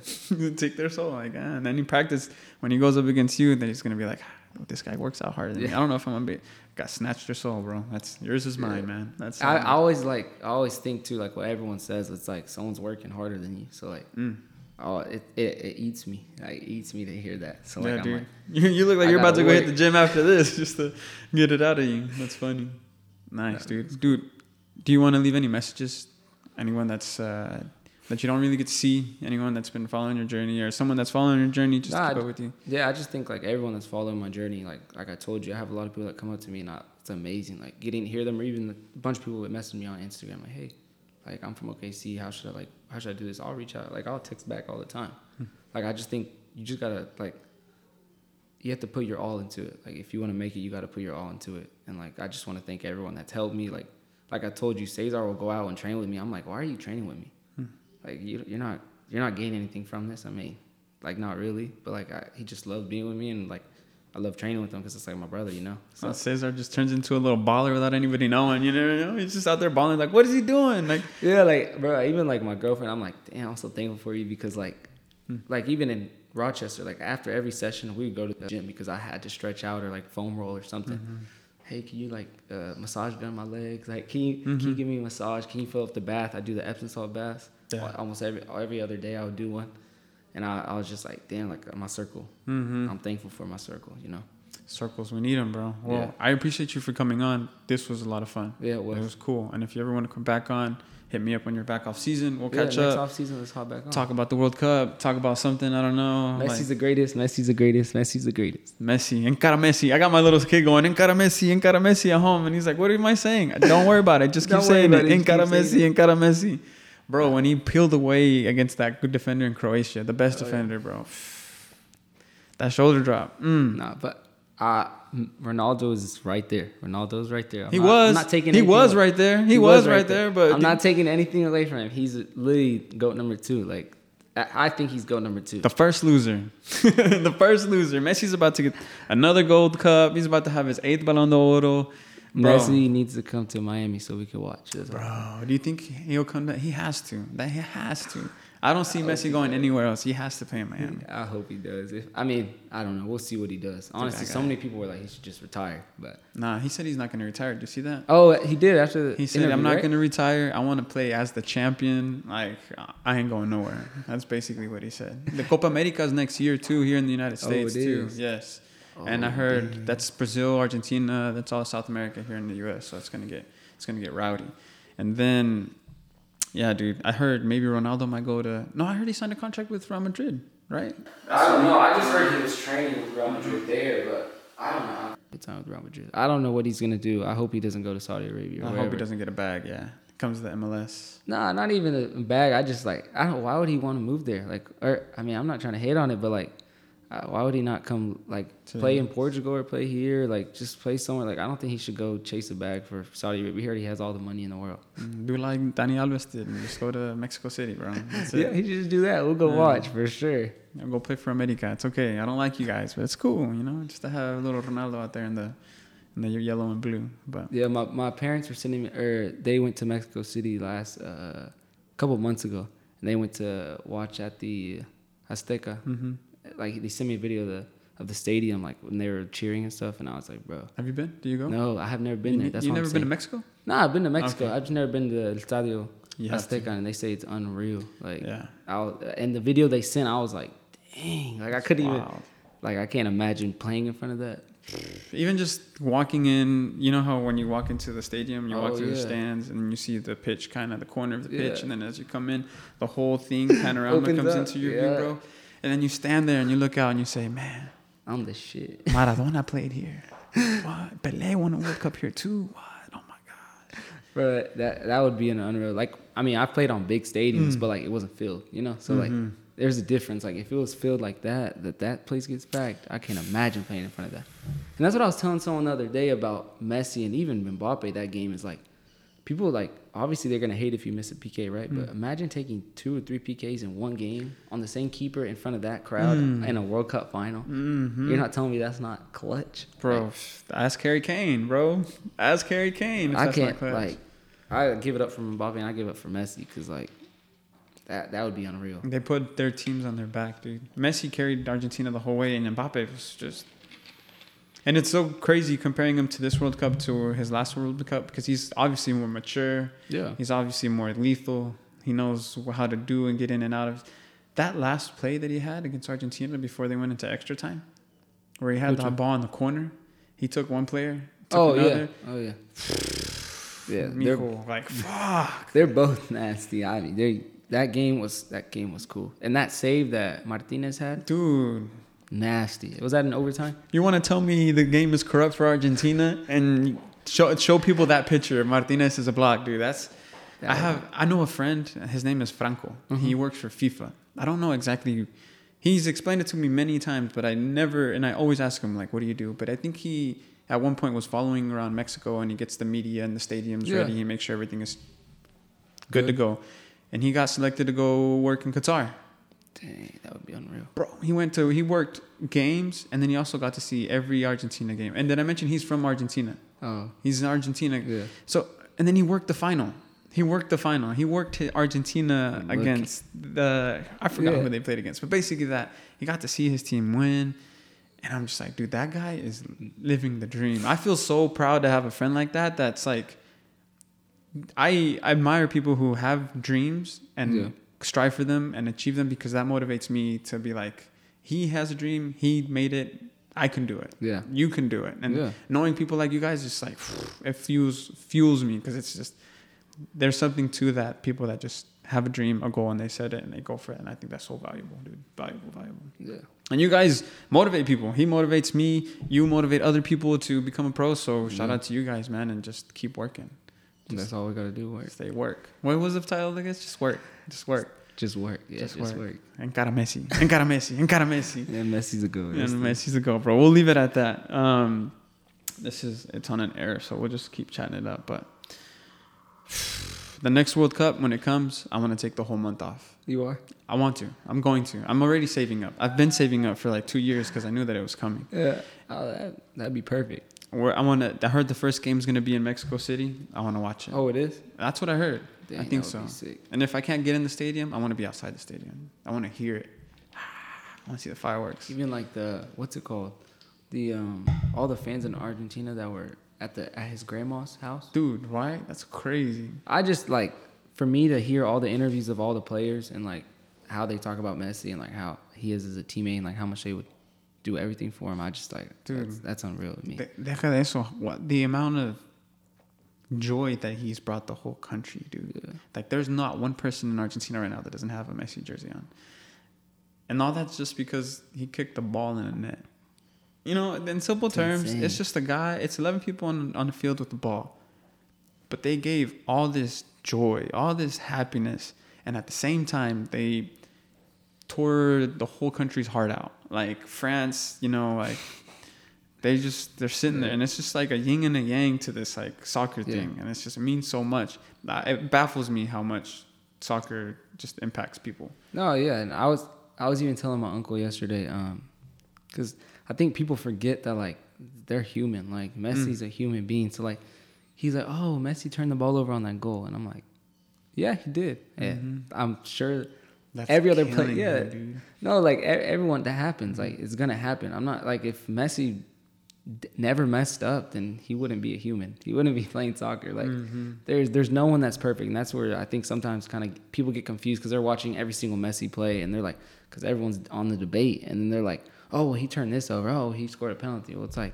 take their soul. Like, ah, and then you practice when he goes up against you, then he's gonna be like, ah, this guy works out harder than me. I don't know if I'm gonna be. Got snatched your soul, bro. That's yours is mine, Yeah. man. That's. I, I always like I always think too like what everyone says. It's like someone's working harder than you. So like Mm. Oh, it, it, it eats me. Like, it eats me to hear that. So like, yeah, I'm dude. like, you, you look like I you're about to gotta go hit the gym after this just to get it out of you. That's funny. Nice, dude. Dude, do you want to leave any messages? Anyone that's uh, that you don't really get to see? Anyone that's been following your journey, or someone that's following your journey just Nah, to go with you? yeah, I just think like everyone that's following my journey, like like I told you, I have a lot of people that come up to me and I, it's amazing. Like getting to hear them, or even a bunch of people that message me on Instagram, like, hey, like I'm from OKC. How should I like how should I do this? I'll reach out. Like I'll text back all the time. Hmm. Like I just think you just gotta like you have to put your all into it. Like if you want to make it, you got to put your all into it. And like I just want to thank everyone that's helped me. Like like I told you, Cesar will go out and train with me. I'm like, why are you training with me? Like you, you're not you're not gaining anything from this. I mean, like not really, but like I, he just loves being with me and like I love training with him because it's like my brother, you know. So Cesar just turns into a little baller without anybody knowing. You never know. He's just out there balling. Like, what is he doing? Like, Yeah, like bro, even like my girlfriend, I'm like, damn, I'm so thankful for you because like, Hmm. like even in Rochester, like after every session, we would go to the gym because I had to stretch out or like foam roll or something. Mm-hmm. Hey, can you like uh, massage down my legs? Like, can you can Mm-hmm. you give me a massage? Can you fill up the bath? I do the Epsom salt baths. Yeah. Almost every every other day, I would do one, and I, I was just like, damn, like my circle. mm-hmm. I'm thankful for my circle, you know. Circles, we need them, bro. Well, Yeah. I appreciate you for coming on. This was a lot of fun. Yeah, it was. It was cool. And if you ever want to come back on, hit me up when you're back off season. We'll Yeah, catch next up. off season, let's hop back on. Talk about the World Cup. Talk about something I don't know. Messi's like the greatest. Messi's the greatest. Messi's the greatest. Messi, Ankara Messi. I got my little kid going Ankara Messi, Ankara Messi at home, and he's like, "What am I saying? Don't worry about it. Just keep saying it. about it. Just Ankara Messi, Ankara Messi." Bro, when he peeled away against that good defender in Croatia, the best Oh, yeah. defender, bro. That shoulder drop. Mm. Nah, but uh, Ronaldo is right there. Ronaldo's right there. I'm He not, was. I'm not taking. he was away- right there. He, was, right there. But I'm not taking anything away from him. He's literally goat number two. Like I, think he's goat number two. the first loser. the first loser. Messi's about to get another Gold Cup. He's about to have his eighth Ballon d'Oro. Bro, Messi needs to come to Miami so we can watch. That's bro, do you think he'll come back? He has to. That he has to. I don't see Messi going anywhere else. He has to play in Miami. I hope he does. If I mean, I don't know. We'll see what he does. Honestly, so many people were like, he should just retire. But Nah, he said he's not going to retire. Do you see that? oh, he did after the. He said, "I'm not right? going to retire. I want to play as the champion. Like I ain't going nowhere." That's basically what he said. The Copa America is next year too, here in the United Oh, States it too. is. Yes. Oh, and I Oh, heard dang. that's Brazil, Argentina. That's all South America here in the U.S. So it's gonna get it's gonna get rowdy. And then, yeah, dude, I heard maybe Ronaldo might go to. No, I heard he signed a contract with Real Madrid, right? I don't know. I just heard he was training with Real Madrid there, but I don't know. Good time with Real Madrid. I don't know what he's gonna do. I hope he doesn't go to Saudi Arabia. Or I hope he doesn't get a bag. Yeah, comes to the MLS. Nah, not even a bag. I just like I don't. Why would he want to move there? Like, or I mean, I'm not trying to hate on it, but like, why would he not come like To- play in Portugal or play here? Like, just play somewhere. Like, I don't think he should go chase a bag for Saudi Arabia. He has all the money in the world. Mm, Do like Dani Alves did and just go to Mexico City, bro. Yeah, he just do that. We'll go Yeah. watch for sure. I'll go play for America. It's okay. I don't like you guys, but it's cool, you know, just to have a little Ronaldo out there in the in the yellow and blue. But Yeah, my, my parents were sending me, or they went to Mexico City last uh, couple months ago, and they went to watch at the Azteca. hmm Like they sent me a video of the of the stadium, like when they were cheering and stuff, and I was like, bro, have you been? Do you go? no, I have never been you, there. That's you never been to. Mexico? Nah, I've been to Mexico. Okay. I've just never been to the Estadio You have to. Azteca, and they say it's unreal. Like, Yeah. I was, and the video they sent, I was like, dang, like I couldn't even, like I can't imagine playing in front of that. Even just walking in, you know how when you walk into the stadium, you walk Oh, through the stands and you see the pitch, kind of the corner of the pitch, Yeah. and then as you come in, the whole thing panorama comes up, into your yeah. view, bro. And then you stand there and you look out and you say, "Man, I'm the shit. Maradona played here. What? Pelé won a World Cup here too. What? Oh my god." Bro, that that would be an unreal. Like, I mean, I've played on big stadiums, Mm. but like it wasn't filled, you know. So Mhm. like, there's a difference. Like, if it was filled like that, that that place gets packed. I can't imagine playing in front of that. And that's what I was telling someone the other day about Messi and even Mbappe. That game is like, people like obviously they're gonna hate if you miss a PK, right? But Mm. imagine taking two or three PKs in one game on the same keeper in front of that crowd Mm. in a World Cup final. Mm-hmm. You're not telling me that's not clutch, Bro, Like, ask Harry Kane, bro. Ask Harry Kane. I can't clutch. like. I give it up for Mbappe and I give it up for Messi because like that that would be unreal. They put their teams on their back, dude. Messi carried Argentina the whole way, and Mbappe was just. And it's so crazy comparing him to this World Cup to his last World Cup because he's obviously more mature. Yeah. He's obviously more lethal. He knows how to do and get in and out of. That last play that he had against Argentina before they went into extra time, where he had Which that one? ball in the corner, he took one player, took Oh another. yeah. Oh yeah. Yeah. They're like fuck. they're both nasty. I mean, they that game was that game was cool, and that save that Martinez had Dude, nasty. Was that in overtime? You want to tell me the game is corrupt for Argentina and show show people that picture? Martinez is a block, dude. That's I have I know a friend. His name is Franco. Mm-hmm. He works for FIFA. I don't know exactly. He's explained it to me many times, but I never and I always ask him like, "What do you do?" But I think he at one point was following around Mexico and he gets the media and the stadiums Yeah. ready. He makes sure everything is good, to go, and he got selected to go work in Qatar. Dang, that would be unreal. Bro, he went to he worked games and then he also got to see every Argentina game. And then I mentioned he's from Argentina. Oh He's in Argentina. yeah. So and then he worked the final. He worked the final. He worked Argentina Look. against the I forgot Yeah. who they played against, but basically that he got to see his team win. And I'm just like, dude, that guy is living the dream. I feel so proud to have a friend like that. That's like, I admire people who have dreams and Yeah. Strive for them and achieve them because that motivates me to be like, he has a dream, he made it. I can do it. Yeah. You can do it. And Yeah. knowing people like you guys, just like it fuels fuels me because it's just there's something to that. People that just have a dream, a goal, and they set it and they go for it. And I think that's so valuable, dude. Valuable, valuable. Yeah. And you guys motivate people. He motivates me. You motivate other people to become a pro. So shout Yeah. out to you guys, man, and just keep working. That's all we gotta do. Work. Stay work. What was the title? I guess just work. Just work. Just work. Yeah. Just work. Just, work. work. Ankara Messi. Ankara Messi. Ankara Messi. Yeah. Messi's a good. And Messi's a go, bro. We'll leave it at that. Um, this is it's on an air, so we'll just keep chatting it up. But the next World Cup, when it comes, I want to take the whole month off. You are. I want to. I'm going to. I'm already saving up. I've been saving up for like two years because I knew that it was coming. Yeah. Oh, that that'd be perfect. Where I want to. I heard the first game's gonna be in Mexico City. I want to watch it. Oh, it is. That's what I heard. Dang, I think so. And if I can't get in the stadium, I want to be outside the stadium. I want to hear it. I want to see the fireworks. Even like the what's it called? The um all the fans in Argentina that were at the at his grandma's house. Dude, right? That's crazy. I just like for me to hear all the interviews of all the players and like how they talk about Messi and like how he is as a teammate and like how much they would do everything for him. I just like Dude. that's, that's unreal to me. De- Deja de eso. What the amount of joy that he's brought the whole country, dude. Yeah. Like, there's not one person in Argentina right now that doesn't have a Messi jersey on, and all that's just because he kicked the ball in a net. You know, in simple It's terms, insane. it's just a guy. It's 11 people on on the field with the ball, but they gave all this joy, all this happiness, and at the same time, they tore the whole country's heart out. Like France, you know, like they just they're sitting there, and it's just like a yin and a yang to this like soccer Yeah. thing, and it's just it means so much. It baffles me how much soccer just impacts people. No, yeah, and I was I was even telling my uncle yesterday, um, because I think people forget that like they're human. Like Mm. Messi's a human being, so like he's like, oh, Messi turned the ball over on that goal, and I'm like, yeah, he did. Yeah, I'm sure. That's every other player, yeah, dude. no, like everyone that happens, like it's gonna happen. I'm not like if Messi d- never messed up, then he wouldn't be a human. He wouldn't be playing soccer. Like Mm-hmm. there's there's no one that's perfect, and that's where I think sometimes kind of people get confused because they're watching every single Messi play, and they're like, because everyone's on the debate, and then they're like, oh, well, he turned this over. Oh, he scored a penalty. Well, it's like,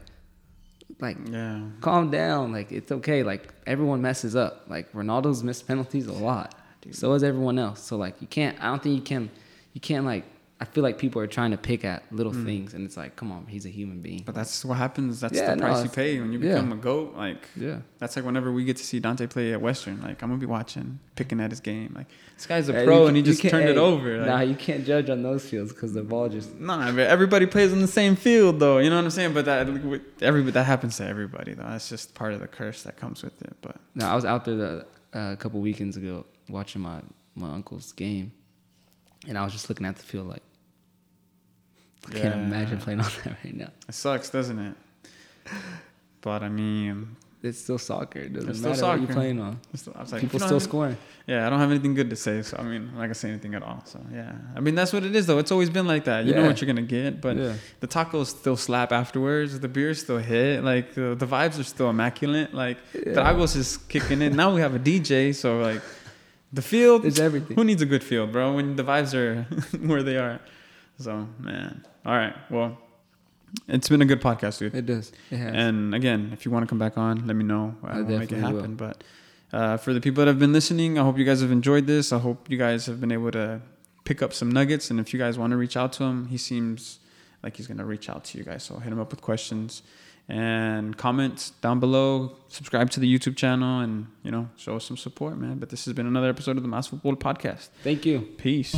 like Yeah, calm down. Like it's okay. Like everyone messes up. Like Ronaldo's missed penalties a lot. So is everyone else. So like you can't. I don't think you can. You can't like. I feel like people are trying to pick at little things, and it's like, come on, he's a human being. Mm. but that's what happens. That's Yeah, the no, price you pay when you yeah. become a goat. Like yeah. that's like whenever we get to see Dante play at Western. Like I'm gonna be watching, picking at his game. Like this guy's a Hey, pro, you and he just turned it over. Like, nah, you can't judge on those fields because the ball just. Nah, but everybody plays on the same field, though. You know what I'm saying? But that every that happens to everybody, though. That's just part of the curse that comes with it. But No, I was out there the, uh, a couple weekends ago watching my my uncle's game, and I was just looking at the field like, I can't imagine playing on that right now. it sucks, doesn't it? But I mean, It's still soccer. It doesn't It's still matter what you're playing on. was like, People still have- scoring. Yeah, I don't have anything good to say, so I mean, I'm not gonna say anything at all. So yeah, I mean that's what it is, though. It's always been like that. You know what you're gonna get, but yeah. the tacos still slap afterwards. The beers still hit. Like the, the vibes are still immaculate. Like the Yeah. Dragos is kicking in. Now we have a DJ, so like the field. is everything. Who needs a good field, bro? When the vibes are where they are. So man, all right. Well, it's been a good podcast, dude. It does. It has. And again, if you want to come back on, let me know. I I'll make it happen. But uh, for the people that have been listening, I hope you guys have enjoyed this. I hope you guys have been able to pick up some nuggets. And if you guys want to reach out to him, he seems like he's going to reach out to you guys. So hit him up with questions and comments down below. Subscribe to the YouTube channel and, you know, show us some support, man. But this has been another episode of the Mas Futbol Podcast. Thank you. Peace.